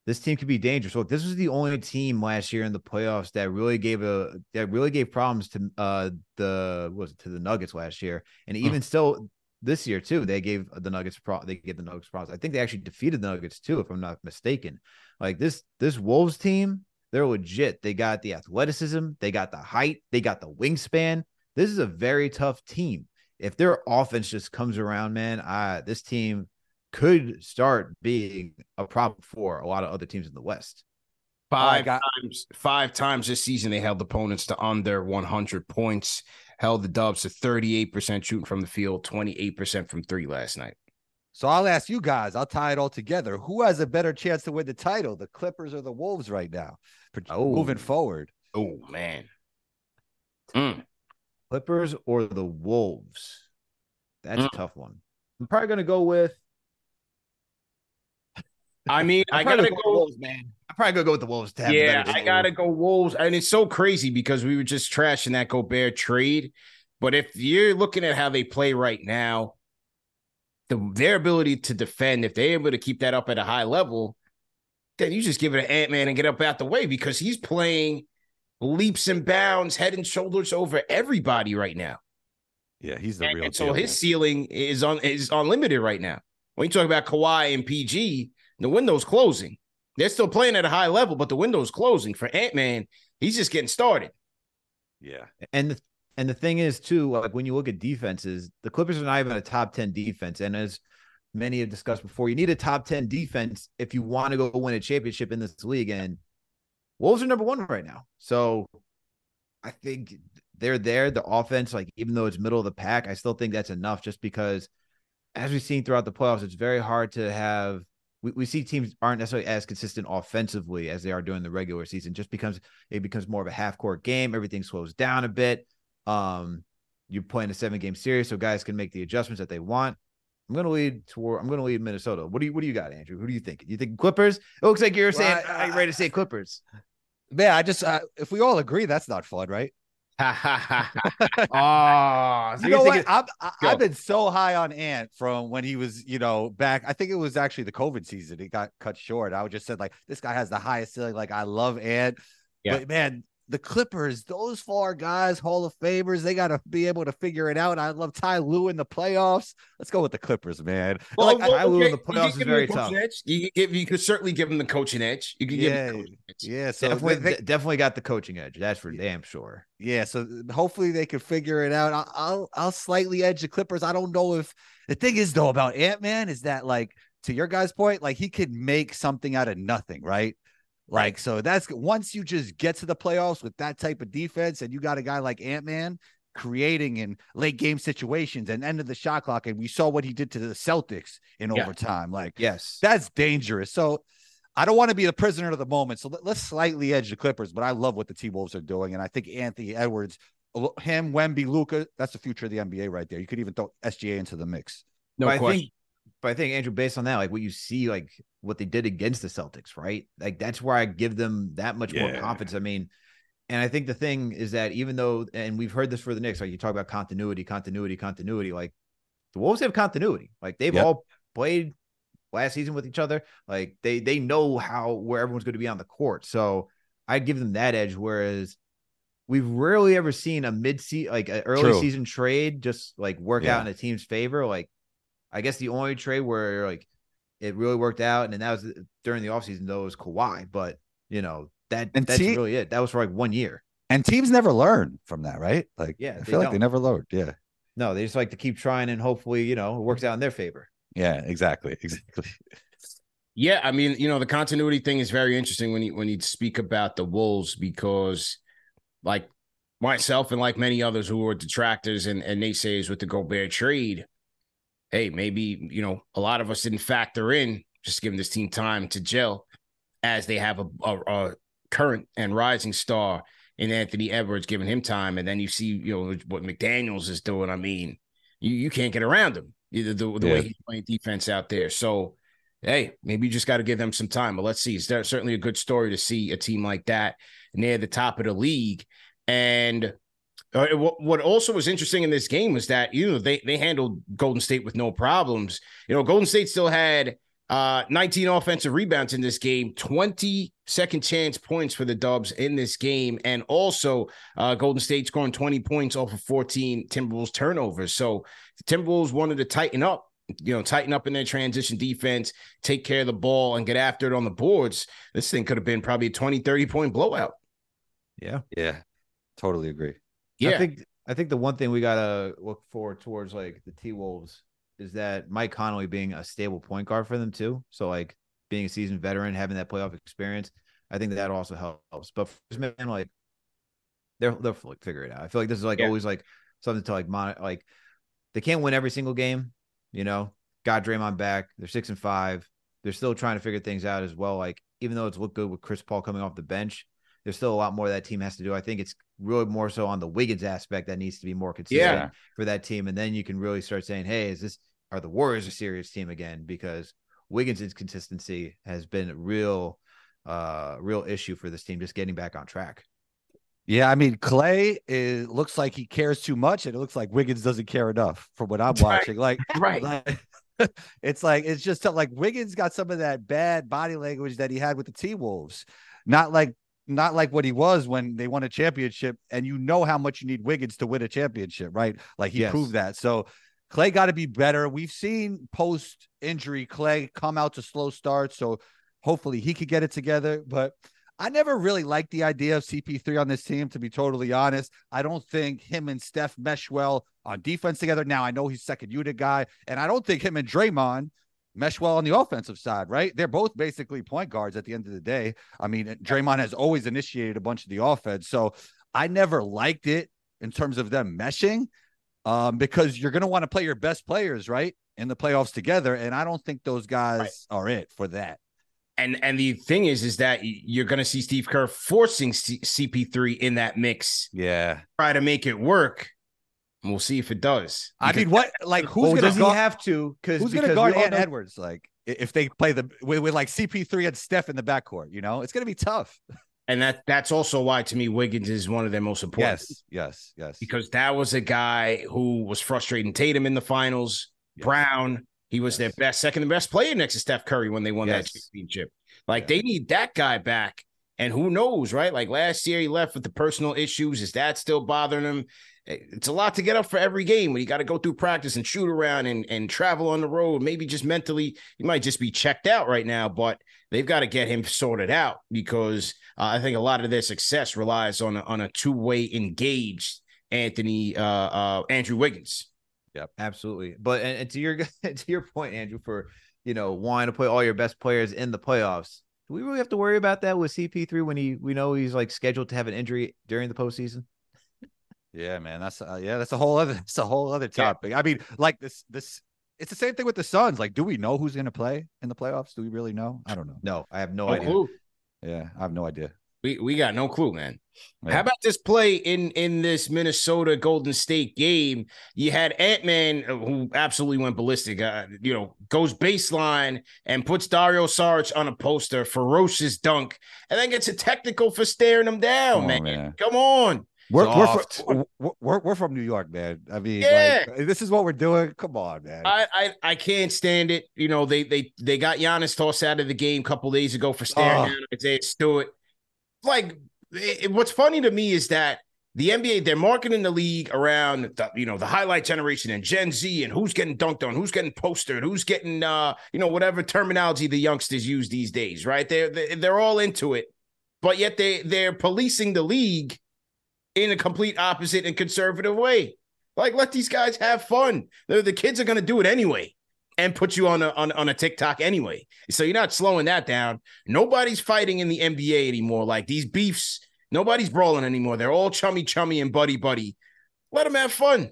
this team could be dangerous. Look, this was the only team last year in the playoffs that really gave a that really gave problems to uh the was it to the Nuggets last year. And even still this year too. They gave the Nuggets pro. They gave the Nuggets problems. I think they actually defeated the Nuggets too, if I'm not mistaken. Like this this Wolves team, they're legit. They got the athleticism, they got the height, they got the wingspan. This is a very tough team. If their offense just comes around, man, I this team could start being a problem for a lot of other teams in the West. Five got- times, five times this season they held opponents to under 100 points held the Dubs to 38% shooting from the field, 28% from three last night. So I'll ask you guys, I'll tie it all together. Who has a better chance to win the title, the Clippers or the Wolves right now? Oh. Moving forward. Oh, man. Mm. Clippers or the Wolves? That's mm. a tough one. I'm probably going to go with. I mean, I gotta go, go Wolves, man probably gonna go with the Wolves. To yeah, I gotta go Wolves, and it's so crazy because we were just trashing that Gobert trade, but if you're looking at how they play right now, the their ability to defend, if they're able to keep that up at a high level, then you just give it an Ant Man and get up out the way because he's playing leaps and bounds, head and shoulders over everybody right now. Yeah, he's the and, real. And so his ceiling is on is unlimited right now. When you talk about Kawhi and PG, the window's closing. They're still playing at a high level, but the window's closing for Ant Man. He's just getting started. Yeah, and the, and the thing is too, like when you look at defenses, the Clippers are not even a top ten defense, and as many have discussed before, you need a top ten defense if you want to go win a championship in this league. And Wolves are number one right now, so I think they're there. The offense, like even though it's middle of the pack, I still think that's enough. Just because, as we've seen throughout the playoffs, it's very hard to have we, we see teams aren't necessarily as consistent offensively as they are during the regular season. Just becomes it becomes more of a half court game. Everything slows down a bit. Um, you're playing a seven game series, so guys can make the adjustments that they want. I'm gonna lead toward. I'm gonna lead Minnesota. What do you What do you got, Andrew? Who do you think? You think Clippers? It looks like you're saying. Well, I, I, ready to say Clippers? Man, I just uh, if we all agree, that's not fun, right? Oh, so you know what? i have been so high on Ant from when he was, you know, back. I think it was actually the COVID season. It got cut short. I would just said like, this guy has the highest ceiling. Like, I love Ant. Yeah. But man, the Clippers, those four guys, Hall of Famers, they got to be able to figure it out. I love Ty Lue in the playoffs. Let's go with the Clippers, man. Well, like, well, Ty Lue in the playoffs is very tough. Edge. You can give, you could certainly give him the coaching edge. You can yeah, give him yeah. So definitely, they, definitely got the coaching edge. That's for yeah. damn sure. Yeah. So hopefully they can figure it out. I'll, I'll, I'll slightly edge the Clippers. I don't know if the thing is though about Ant Man is that like to your guy's point, like he could make something out of nothing, right? Like, so that's once you just get to the playoffs with that type of defense, and you got a guy like Ant Man creating in late game situations and end of the shot clock, and we saw what he did to the Celtics in yeah. overtime. Like, yes, that's dangerous. So, I don't want to be the prisoner of the moment. So let, us slightly edge the Clippers, but I love what the T Wolves are doing, and I think Anthony Edwards him, Wemby, Luka. That's the future of the NBA right there. You could even throw SGA into the mix. No but I question. think, but I think Andrew, based on that, like what you see, like what they did against the Celtics, right? Like that's where I give them that much more confidence. I mean, and I think the thing is that even though, and we've heard this for the Knicks, like you talk about continuity, continuity, continuity, like the Wolves have continuity. Like they've Yep. all played last season with each other. Like they they know how where everyone's going to be on the court. So I'd give them that edge. Whereas we've rarely ever seen a mid season like an early True. season trade just like work Yeah. out in a team's favor. Like I guess the only trade where like it really worked out, and then that was during the offseason though was Kawhi. But you know that And that's see- really it. That was for like one year. And teams never learn from that, right? Like, Yeah, I they feel like they never learned. Yeah. No, they just like to keep trying, and hopefully you know it works out in their favor. Yeah, exactly. Exactly. Yeah, I mean, you know, the continuity thing is very interesting when you when you speak about the Wolves because, like myself and like many others who are detractors and, and naysayers with the Gobert trade, hey, maybe you know a lot of us didn't factor in just giving this team time to gel, as they have a, a, a current and rising star in Anthony Edwards, giving him time, and then you see you know what McDaniel's is doing. I mean, you you can't get around him either the, the Yeah. way he's playing defense out there. So hey, maybe you just got to give them some time. But let's see. It's cer- certainly a good story to see a team like that near the top of the league. And uh, what what also was interesting in this game was that you know they they handled Golden State with no problems. You know, Golden State still had uh 19 offensive rebounds in this game, 20 second chance points for the Dubs in this game, and also uh Golden State scoring 20 points off of 14 Timberwolves turnovers. So the Timberwolves wanted to tighten up you know, tighten up in their transition defense, take care of the ball, and get after it on the boards, this thing could have been probably a 20, 30 point blowout. Yeah. Yeah. Totally agree. Yeah. I think I think the one thing we gotta look forward towards like the T Wolves is that Mike Conley being a stable point guard for them too. So like being a seasoned veteran, having that playoff experience, I think that also helps. But for this man, like they're they'll fi- figure it out. I feel like this is like Yeah. always like something to like mon- like they can't win every single game, you know. Got Draymond back. They're six and five. They're still trying to figure things out as well. Like even though it's looked good with Chris Paul coming off the bench, there's still a lot more that team has to do. I think it's really more so on the Wiggins aspect that needs to be more consistent Yeah. for that team. And then you can really start saying, hey, is this are the Warriors a serious team again? Because Wiggins' inconsistency has been a real uh real issue for this team just getting back on track. Yeah, I mean Clay is looks like he cares too much, and it looks like Wiggins doesn't care enough from what I'm Right. watching. Like, Right. like it's like it's just like Wiggins got some of that bad body language that he had with the T Wolves. Not like not like what he was when they won a championship, and you know how much you need Wiggins to win a championship, right? Like he Yes. proved that. So Clay got to be better. We've seen post injury Clay come out to slow starts, so hopefully he could get it together. But I never really liked the idea of CP3 on this team, to be totally honest. I don't think him and Steph mesh well on defense together. Now, I know he's second unit guy, and I don't think him and Draymond mesh well on the offensive side, right? They're both basically point guards at the end of the day. I mean, Draymond has always initiated a bunch of the offense. So I never liked it in terms of them meshing um, because you're going to want to play your best players, right? In the playoffs together. And I don't think those guys are it for that. And and the thing is, is that you're going to see Steve Kerr forcing C- CP3 in that mix, Yeah. try to make it work. And we'll see if it does. I mean, what, like, who's Well, going to guard, have to? Because who's going to guard Ant Edwards? Like, if they play the with, with like CP3 and Steph in the backcourt, you know, it's going to be tough. and that that's also why to me Wiggins is one of their most important. Yes. Yes. Yes. because that was a guy who was frustrating Tatum in the finals. Yes. Brown, he was their best, second and best player next to Steph Curry when they won that championship. Like Yeah. they need that guy back. And who knows, right? Like last year, he left with the personal issues. Is that still bothering him? It's a lot to get up for every game when you got to go through practice and shoot around and, and travel on the road. Maybe just mentally, you might just be checked out right now, but they've got to get him sorted out because uh, I think a lot of their success relies on a, on a two way engaged Anthony uh, uh, Andrew Wiggins. Yep, absolutely. But and, and to your to your point, Andrew, for you know wanting to play all your best players in the playoffs, do we really have to worry about that with CP3 when he we know he's like scheduled to have an injury during the postseason? Yeah, man. That's uh, yeah. That's a whole other. That's a whole other Yeah. topic. I mean, like this. This. It's the same thing with the Suns. Like, do we know who's going to play in the playoffs? Do we really know? I don't know. No, I have no No idea. clue. Yeah, I have no idea. We we got no clue, man. Yeah. How about this play in in this Minnesota Golden State game? You had Ant Man who absolutely went ballistic. Uh, you know, goes baseline and puts Dario Saric on a poster, ferocious dunk, and then gets a technical for staring him down. Come on, man. man. come on. We're we're, from, we're we're from New York, man. I mean, Yeah. like, this is what we're doing. Come on, man. I, I I can't stand it. You know, they they they got Giannis tossed out of the game a couple days ago for staring Oh. down Isaiah Stewart. Like, it- what's funny to me is that the NBA they're marketing the league around the you know the highlight generation and Gen Z and who's getting dunked on, who's getting postered, who's getting uh you know whatever terminology the youngsters use these days, right? They're they're, they're all into it, but yet they they're policing the league in a complete opposite and conservative way. Like, let these guys have fun. The, the kids are going to do it anyway and put you on a, on, on a TikTok anyway. So you're not slowing that down. Nobody's fighting in the NBA anymore. Like these beefs, nobody's brawling anymore. They're all chummy, chummy, and buddy, buddy. Let them have fun.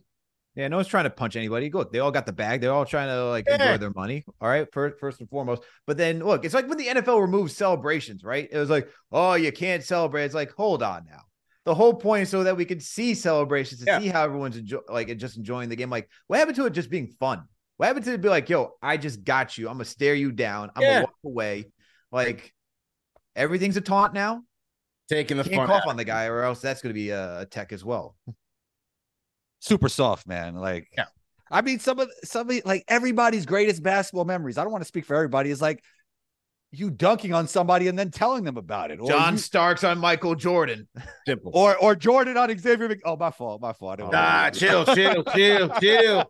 Yeah, no one's trying to punch anybody. Look, they all got the bag. They're all trying to like Yeah. enjoy their money. All right, first, first and foremost. But then look, it's like when the NFL removes celebrations, right? It was like, oh, you can't celebrate. It's like, hold on now. The whole point is so that we could see celebrations and Yeah. see how everyone's enjoy like just enjoying the game. Like, what happened to it just being fun? What happened to it be like, yo, I just got you. I'm gonna stare you down. I'm Yeah. gonna walk away. Like everything's a taunt now. Taking the Can't fun. cough out. on the guy, or else that's gonna be a, a tech as well. Super soft, man. Like, Yeah. I mean, some of somebody like everybody's greatest basketball memories. I don't want to speak for everybody. Is like you dunking on somebody and then telling them about it. Or John you- Starks on Michael Jordan. Simple. or or Jordan on Xavier. Mc- Oh, my fault. My fault. Nah, want chill, chill, chill, chill.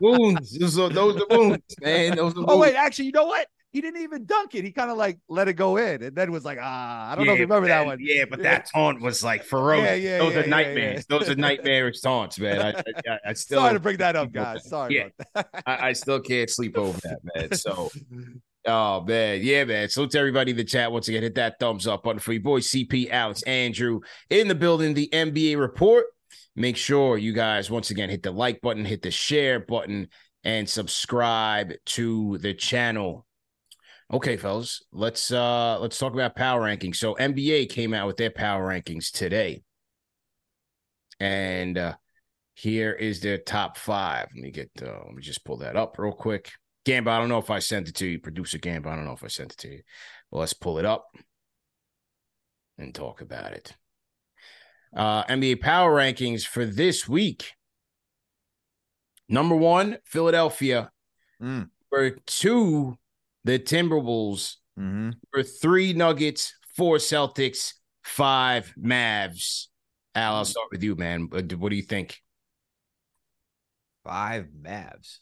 Wounds. Those are, those are wounds, man. Those are wounds. Oh wait, actually, you know what? He didn't even dunk it. He kind of like let it go in, and then was like, ah, I don't know if you remember that one. Yeah, but that taunt was like ferocious. Yeah, yeah, Those yeah, are yeah, nightmares. yeah. Those are nightmarish taunts, man. I, I, I still, Sorry to bring that up, guys. Sorry Yeah. about that. I, I still can't sleep over that, man. So, oh man, yeah, man. So to everybody in the chat, once again, hit that thumbs up button for your boy CP, Alex, Andrew in the building. The NBA report. Make sure you guys once again hit the like button, hit the share button, and subscribe to the channel. Okay, fellas, let's uh let's talk about power rankings. So NBA came out with their power rankings today. And uh here is their top five. Let me get uh, let me just pull that up real quick. Gamba, I don't know if I sent it to you. Producer Gamba, I don't know if I sent it to you. Well, let's pull it up and talk about it. Uh NBA power rankings for this week. Number one, Philadelphia. Mm. Number two, the Timberwolves. Mm-hmm. For three Nuggets, four Celtics, five Mavs. Al, I'll start with you, man. What do you think? Five Mavs.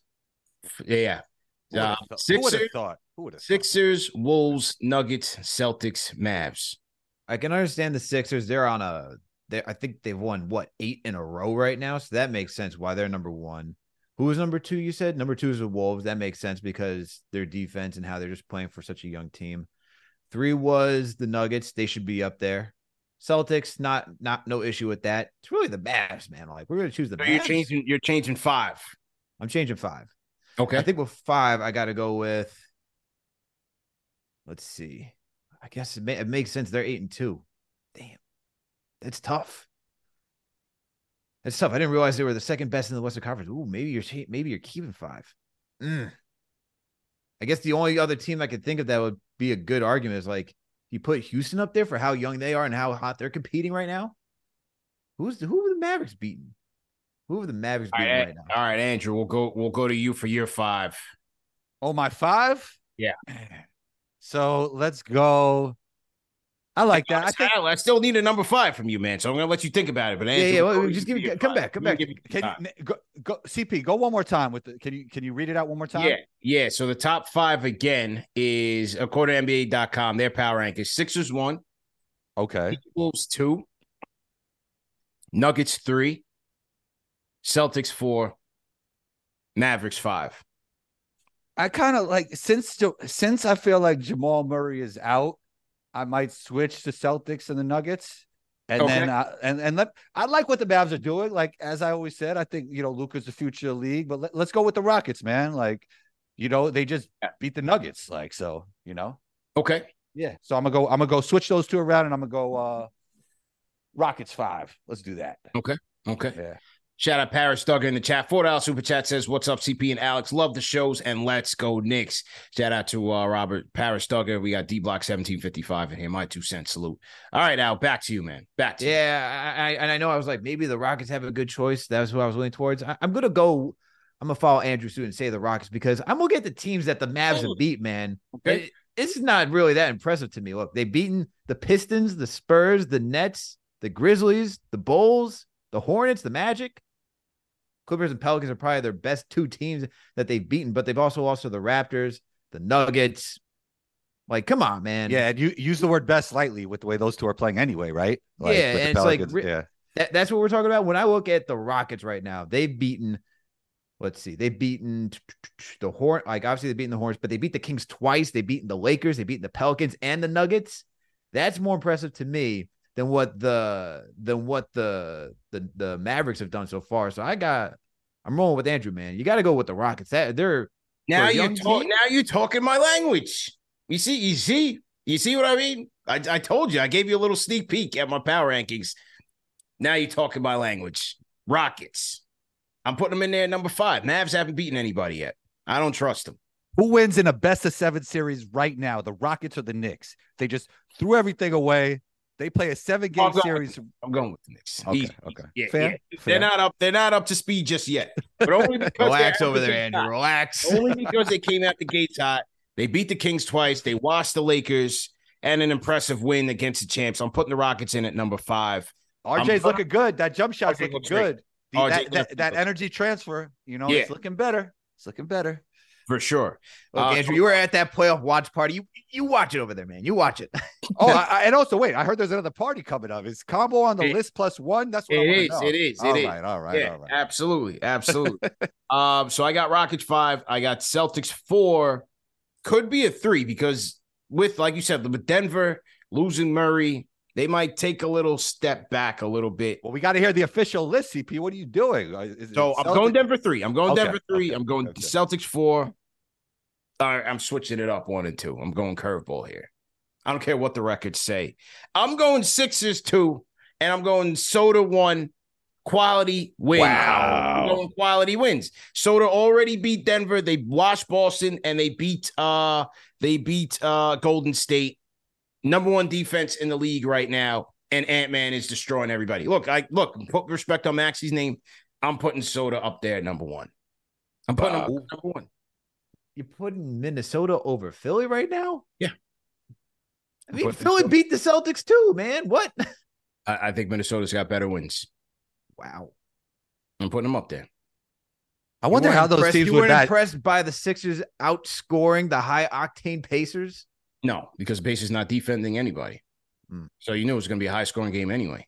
Yeah. Who would've Uh, thought- Who would have Sixers, thought? Who would have Sixers, Wolves, Nuggets, Celtics, Mavs. I can understand the Sixers. They're on a. They, I think they've won what eight in a row right now, so that makes sense why they're number one. Who was number two? You said number two is the Wolves. That makes sense because their defense and how they're just playing for such a young team. Three was the Nuggets. They should be up there. Celtics, not not no issue with that. It's really the Mavs, man. Like we're gonna choose the So you're changing. You're changing five. I'm changing five. Okay. I think with five, I got to go with. Let's see. I guess it, ma- it makes sense. They're eight and two. Damn, that's tough. That's tough. I didn't realize they were the second best in the Western Conference. Ooh, maybe you're maybe you're keeping five. Mm. I guess the only other team I could think of that would be a good argument is like you put Houston up there for how young they are and how hot they're competing right now. Who's the, who are the Mavericks beating? Who are the Mavericks all beating right, right now? all right, Andrew. We'll go. We'll go to you for year five. Oh, my five? Yeah. So let's go. I like that. I think I still need a number five from you, man. So I'm gonna let you think about it. But Yeah, Andrew, yeah, we'll well, just give me- come five. back, come Let me back. can go, go CP go one more time with the can you can you read it out one more time? Yeah, yeah. So the top five again is according to NBA.com, their power rank is Sixers one, Okay. Wolves two, Nuggets three, Celtics four, Mavericks five. I kind of like since since I feel like Jamal Murray is out, I might switch to Celtics and the Nuggets. And Okay. then I, and and let I like what the Mavs are doing. Like as I always said, I think you know Luka's the future of the league. But let, let's go with the Rockets, man. Like you know they just beat the Nuggets. Like so, you know. Okay. Yeah. So I'm gonna go. I'm gonna go switch those two around, and I'm gonna go uh Rockets five. Let's do that. Okay. Okay. Yeah. Shout out Paris Duggar in the chat. Four dollar super chat says, "What's up, CP and Alex? Love the shows and let's go Knicks." Shout out to uh, Robert Paris Duggar. We got D Block seventeen fifty five in here. My two cents salute. All right, Al, back to you, man. Back to you. Yeah, I, I, and I know I was like maybe the Rockets have a good choice. That was who I was leaning towards. I, am gonna go. I'm gonna follow Andrew Suit and say the Rockets because I'm gonna get the teams that the Mavs have beat. Man, Okay. It- it's not really that impressive to me. Look, they've beaten the Pistons, the Spurs, the Nets, the Grizzlies, the Bulls, the Hornets, the Magic. Clippers and Pelicans are probably their best two teams that they've beaten, but they've also lost to the Raptors, the Nuggets. Like, come on, man. Yeah, and you use the word best lightly with the way those two are playing anyway, right? Yeah, with the and it's like yeah. That, that's what we're talking about. When I look at the Rockets right now, they've beaten, let's see, they've beaten the Horn, like obviously they've beaten the Horns, but they beat the Kings twice. They've beaten the Lakers, they've beaten the Pelicans and the Nuggets. That's more impressive to me than what the than what the the the Mavericks have done so far. So I got I'm rolling with Andrew, man. You got to go with the Rockets. That they're Now you young talk. team? Now you're talking my language. You see. You see. You see what I mean? I, I told you. I gave you a little sneak peek at my power rankings. Now you're talking my language. Rockets. I'm putting them in there at number five. Mavs haven't beaten anybody yet. I don't trust them. Who wins in a best of seven series right now? The Rockets or the Knicks? They just threw everything away. They play a seven game I'll series. I'm going with the Knicks. Okay, Easy. okay. Yeah, Fair, yeah. fair. They're not up. They're not up to speed just yet. But only because relax over there, averaging Andrew. Relax. Only because they came out the gates hot. They beat the Kings twice. They washed the Lakers and an impressive win against the champs. I'm putting the Rockets in at number five. RJ's I'm- looking good. That jump shot's RJ looking good. The- RJ that, that, that energy transfer, you know, Yeah. it's looking better. It's looking better. For sure. Look, Uh, Andrew, you were at that playoff watch party. You you watch it over there, man. You watch it. Oh, I, I- and also wait, I heard there's another party coming up. Is combo on the It- list plus one? That's what I It wanna is. know. It is. It All is. right, all right, yeah, all right. absolutely, absolutely. um, so I got Rockets five. I got Celtics four. Could be a three because with like you said, with Denver losing Murray, they might take a little step back a little bit. Well, we got to hear the official list, CP. What are you doing? Is So I'm going Denver three. I'm going Okay, Denver three. okay, I'm going okay. Celtics four. All right, I'm switching it up one and two. I'm going curveball here. I don't care what the records say. I'm going Sixers two, and I'm going Soda one. Quality wins. Wow. I'm going quality wins. Soda already beat Denver. They washed Boston, and they beat uh they beat uh Golden State. Number one defense in the league right now, and Ant Man is destroying everybody. Look, I look put respect on Maxey's name. I'm putting Soda up there at number one. I'm putting him number one. You're putting Minnesota over Philly right now? Yeah. I mean, Put- Philly beat the Celtics too, man. What? I, I think Minnesota's got better wins. Wow. I'm putting them up there. I wonder how those impressed- teams you would weren't impressed by the Sixers outscoring the high octane Pacers. No, because base is not defending anybody. Hmm. So you knew it was going to be a high scoring game anyway.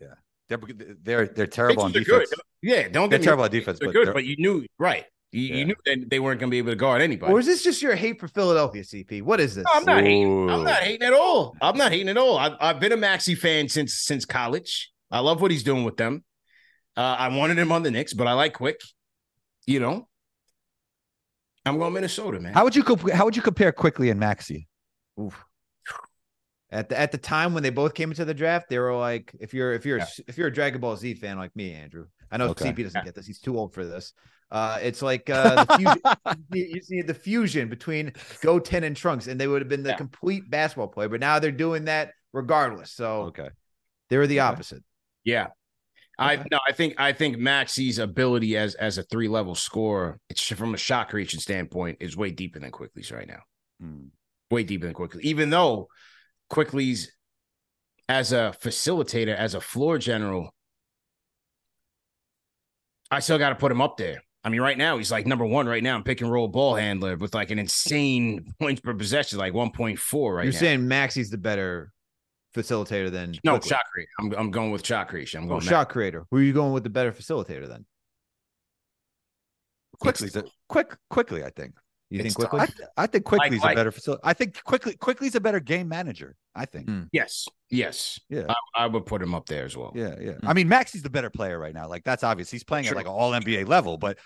Yeah. They're they're, they're terrible on defense. good. Yeah, don't They're get terrible wrong. on defense, They're but good, they're- but you knew right. You, you knew that they weren't going to be able to guard anybody. Or is this just your hate for Philadelphia, CP? What is this? No, I'm not hating. I'm not hating at all. I'm not hating at all. I've, I've been a Maxey fan since since college. I love what he's doing with them. Uh, I wanted him on the Knicks, but I like Quick. You know, I'm going Minnesota, man. How would you comp- how would you compare Quickley and Maxey? Oof. At the at the time when they both came into the draft, they were like, if you're if you're if you're a Dragon Ball Z fan like me, Andrew, I know Okay. CP doesn't get this; he's too old for this. Uh, it's like uh, the fusion. you you see the fusion between Goten and Trunks, and they would have been the Yeah. complete basketball player. But now they're doing that regardless. So Okay. they were the Okay. opposite. Yeah. I no, I think I think Maxey's ability as as a three level scorer, it's from a shot creation standpoint, is way deeper than Quickley's right now. Hmm. Way deeper than Quickley. Even though Quickley's as a facilitator, as a floor general, I still got to put him up there. I mean, right now he's like number one right now in pick and roll ball handler with like an insane points per possession, like one point four right You're now. saying Maxey's the better facilitator than no Quickley. shot creation. I'm I'm going with shot creation. I'm Oh, going Max. shot creator. Who are you going with the better facilitator then? Quickley's a, quick Quickley, I think. You It's think Quickley? I, I think Quickley's like- a better facilitator. I think Quickley Quickley's a better game manager. I think. Hmm. Yes, yes. Yeah. I, I would put him up there as well. Yeah, yeah. Hmm. I mean, Maxey's the better player right now. Like that's obvious. He's playing Sure. at like an all NBA level. But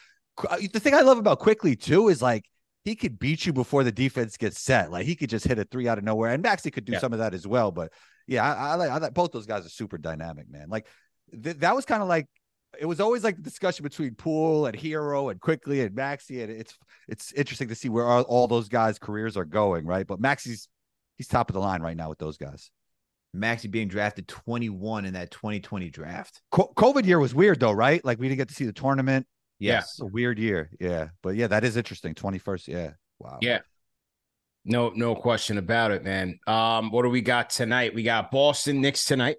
the thing I love about Quickley too is like he could beat you before the defense gets set. Like he could just hit a three out of nowhere, and Maxey could do Yeah. some of that as well. But yeah, I, I like I like both those guys are super dynamic, man. Like th- that was kind of like it was always like the discussion between Poole and Herro and Quickley and Maxey, and it's it's interesting to see where all, all those guys' careers are going, right? But Maxey's he's top of the line right now with those guys. Maxey being drafted 21 in that 2020 draft. Co- COVID year was weird though, right? Like we didn't get to see the tournament. Yeah. A weird year, yeah. But yeah, that is interesting. Twenty first, yeah. Wow. Yeah. No, no question about it, man. Um, what do we got tonight? We got Boston Knicks tonight.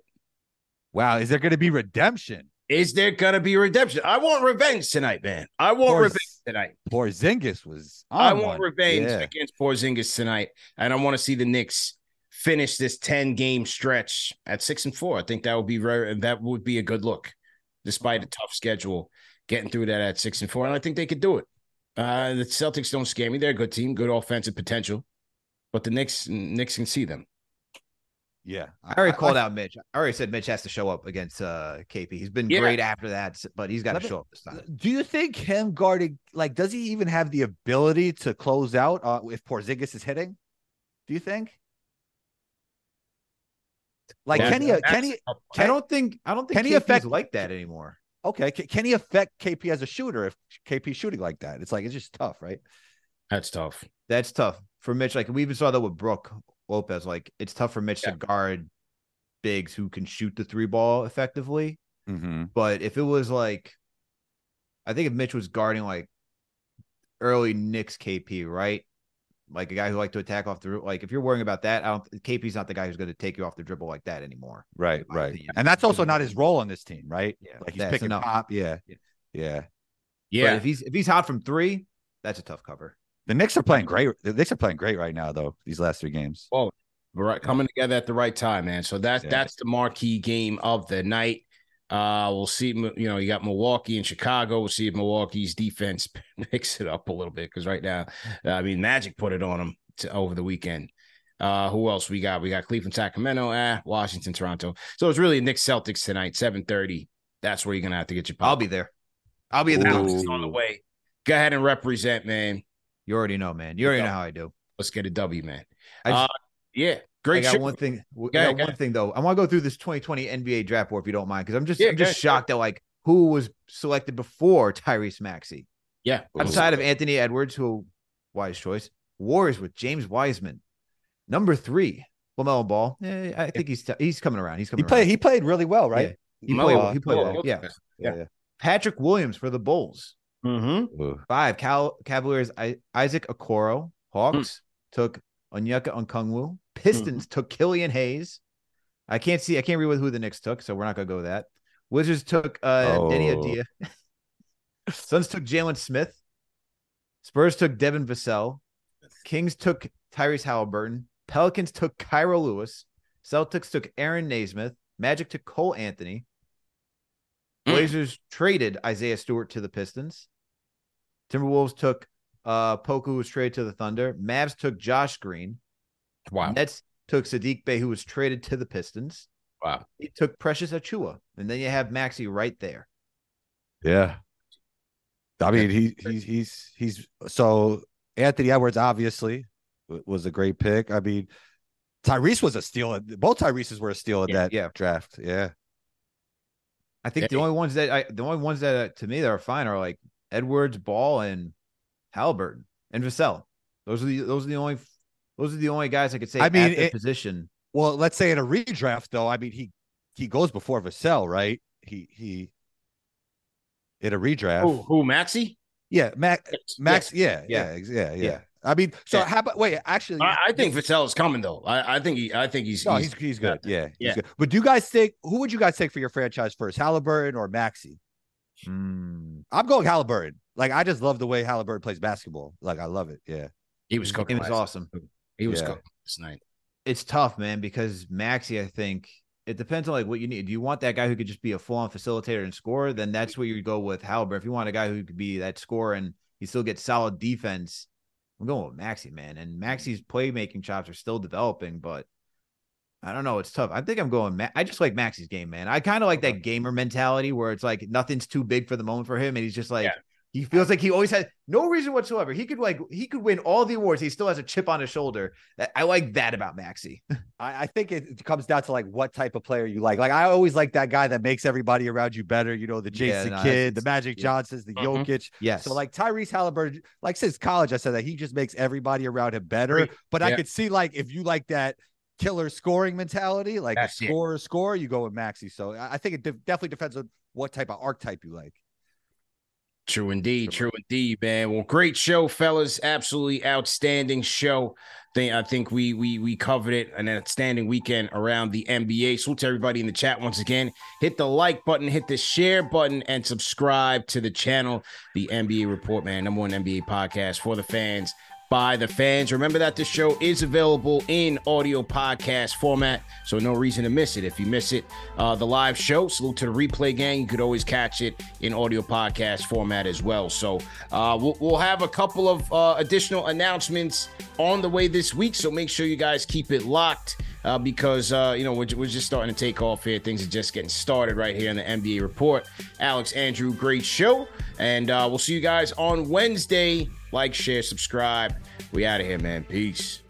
Wow. Is there going to be redemption? Is there gonna be redemption? I want revenge tonight, man. I want revenge tonight. Porzingis was. I want one. revenge Yeah. against Porzingis tonight, and I want to see the Knicks finish this ten game stretch at six and four. I think that would be very that would be a good look, despite a tough schedule. Getting through that at six and four, and I think they could do it. Uh, the Celtics don't scare me; they're a good team, good offensive potential, but the Knicks Knicks can see them. Yeah. I already called out Mitch. I already said Mitch has to show up against uh KP. He's been Yeah. great after that, but he's got to show up this time. Do you think him guarding like does he even have the ability to close out uh, if Porzingis is hitting? Do you think? Like That- can he that's can he a- I don't think I don't think Can he KP's affect- like that anymore. Okay can, can he affect KP as a shooter if KP shooting like that? It's like it's just tough, right? That's tough. That's tough for Mitch. Like we even saw that with Brook Lopez. Like it's tough for Mitch Yeah. to guard bigs who can shoot the three ball effectively. Mm-hmm. But if it was like, I think if Mitch was guarding like early Knicks KP, right? Like a guy who liked to attack off the like, if you're worrying about that, I don't. KP's not the guy who's going to take you off the dribble like that anymore. Right, right. opinion. And that's also not his role on this team, right? Yeah, Like he's that's picking enough. pop. Yeah. Yeah. Yeah. Yeah, But if he's if he's hot from three, that's a tough cover. The Knicks are playing great. The Knicks are playing great right now, though, these last three games. Oh, well, right coming together at the right time, man. So that's Yeah. that's the marquee game of the night. Uh, we'll see. You know, you got Milwaukee and Chicago. We'll see if Milwaukee's defense picks it up a little bit because right now, I mean, Magic put it on them to, over the weekend. Uh, who else we got? We got Cleveland, Sacramento, ah, Washington, Toronto. So it's really Knicks Celtics tonight, seven thirty. That's where you're gonna have to get your. I'll be there. I'll be in the house. On the way. Go ahead and represent, man. You already know, man. You already know how I do. Let's get a W, man. Just, Uh, Yeah, I great. got show. one thing. I Go got go one ahead. thing though. I want to go through this 2020 NBA draft board if you don't mind, because I'm just Yeah, I'm go just ahead. shocked at like who was selected before Tyrese Maxey. Yeah, Outside of Anthony Edwards, who wise choice. Warriors with James Wiseman. Number three, LaMelo Ball. Eh, I think he's he's coming around. He's coming. He played. He played really well, right? He Melo, played well. He played Melo, well. Yeah. Yeah. Patrick Williams for the Bulls. Mm-hmm. Five Cal- Cavaliers. I- Isaac Okoro. Hawks Hmm. took Onyeka Okongwu. Pistons took Killian Hayes. I can't see. I can't read who the Knicks took, so we're not gonna go with that. Wizards took uh Denny Oh. Adia. Suns took Jalen Smith. Spurs took Devin Vassell. Kings took Tyrese Haliburton. Pelicans took Kira Lewis. Celtics took Aaron Nesmith. Magic took Cole Anthony. Mm. Blazers traded Isaiah Stewart to the Pistons. Timberwolves took uh Poku, was traded to the Thunder. Mavs took Josh Green. Wow. Nets took Sadiq Bey, who was traded to the Pistons. Wow. He took Precious Achiuwa. And then you have Maxey right there. Yeah. I mean, he he's he's he's so Anthony Edwards obviously was a great pick. I mean, Tyrese was a steal. Both Tyrese's were a steal in Yeah, that yeah. draft. Yeah. I think the only ones that I the only ones that uh, to me that are fine are like Edwards, Ball, and Haliburton and Vassell. Those are the those are the only those are the only guys I could say I mean, at their it- position. Well, let's say in a redraft though, I mean he he goes before Vassell, right? He he in a redraft. Who, who Maxey? Yeah, Max Yes, Max. Yeah, Yeah. yeah, yeah, yeah. Yeah. I mean, so Yeah. how about wait? Actually, I, I think Vassell is coming though. I, I think he. I think he's. no, he's he's good. Yeah, he's Yeah. good. But do you guys think who would you guys take for your franchise first, Haliburton or Maxey? Hmm. I'm going Haliburton. Like I just love the way Haliburton plays basketball. Like I love it. Yeah. He was It cooking. was last- awesome. He was Yeah. cooking this night. It's tough, man, because Maxey, I think it depends on like what you need. Do you want that guy who could just be a full on facilitator and score? Then that's where you go with Haliburton. If you want a guy who could be that scorer and he still gets solid defense, I'm going with Maxey, man. And Maxey's playmaking chops are still developing, but I don't know. It's tough. I think I'm going. Ma- I just like Maxey's game, man. I kind of like that gamer mentality where it's like nothing's too big for the moment for him, and he's just like Yeah. He feels like he always had no reason whatsoever. He could like he could win all the awards. He still has a chip on his shoulder. I like that about Maxey. I, I think it comes down to like what type of player you like. Like I always like that guy that makes everybody around you better. You know, the Yeah, Jason no, Kidd, the Magic yeah. Johnsons, the Mhm. Jokic. Yes. So like Tyrese Haliburton, like since college, I said that he just makes everybody around him better. Great. But I could see like if you like that killer scoring mentality, like That's a it. scorer, score, you go with Maxey. So I I think it de- definitely depends on what type of archetype you like. True indeed, true indeed, man. Well, great show, fellas. Absolutely outstanding show. I think we we we covered it. An outstanding weekend around the NBA. Salute to everybody in the chat once again. Hit the like button, hit the share button, and subscribe to the channel. The NBA Report, man, number one NBA podcast for the fans by the fans. Remember that the show is available in audio podcast format, so no reason to miss it. If you miss it, uh, the live show, salute to the replay gang. You could always catch it in audio podcast format as well. So uh, we'll, we'll have a couple of uh, additional announcements on the way this week. So make sure you guys keep it locked. Uh, because uh, you know we're, we're just starting to take off here. Things are just getting started right here in the NBA report. Alex, Andrew, great show, and uh, we'll see you guys on Wednesday. Like, share, subscribe. We out of here, man. Peace.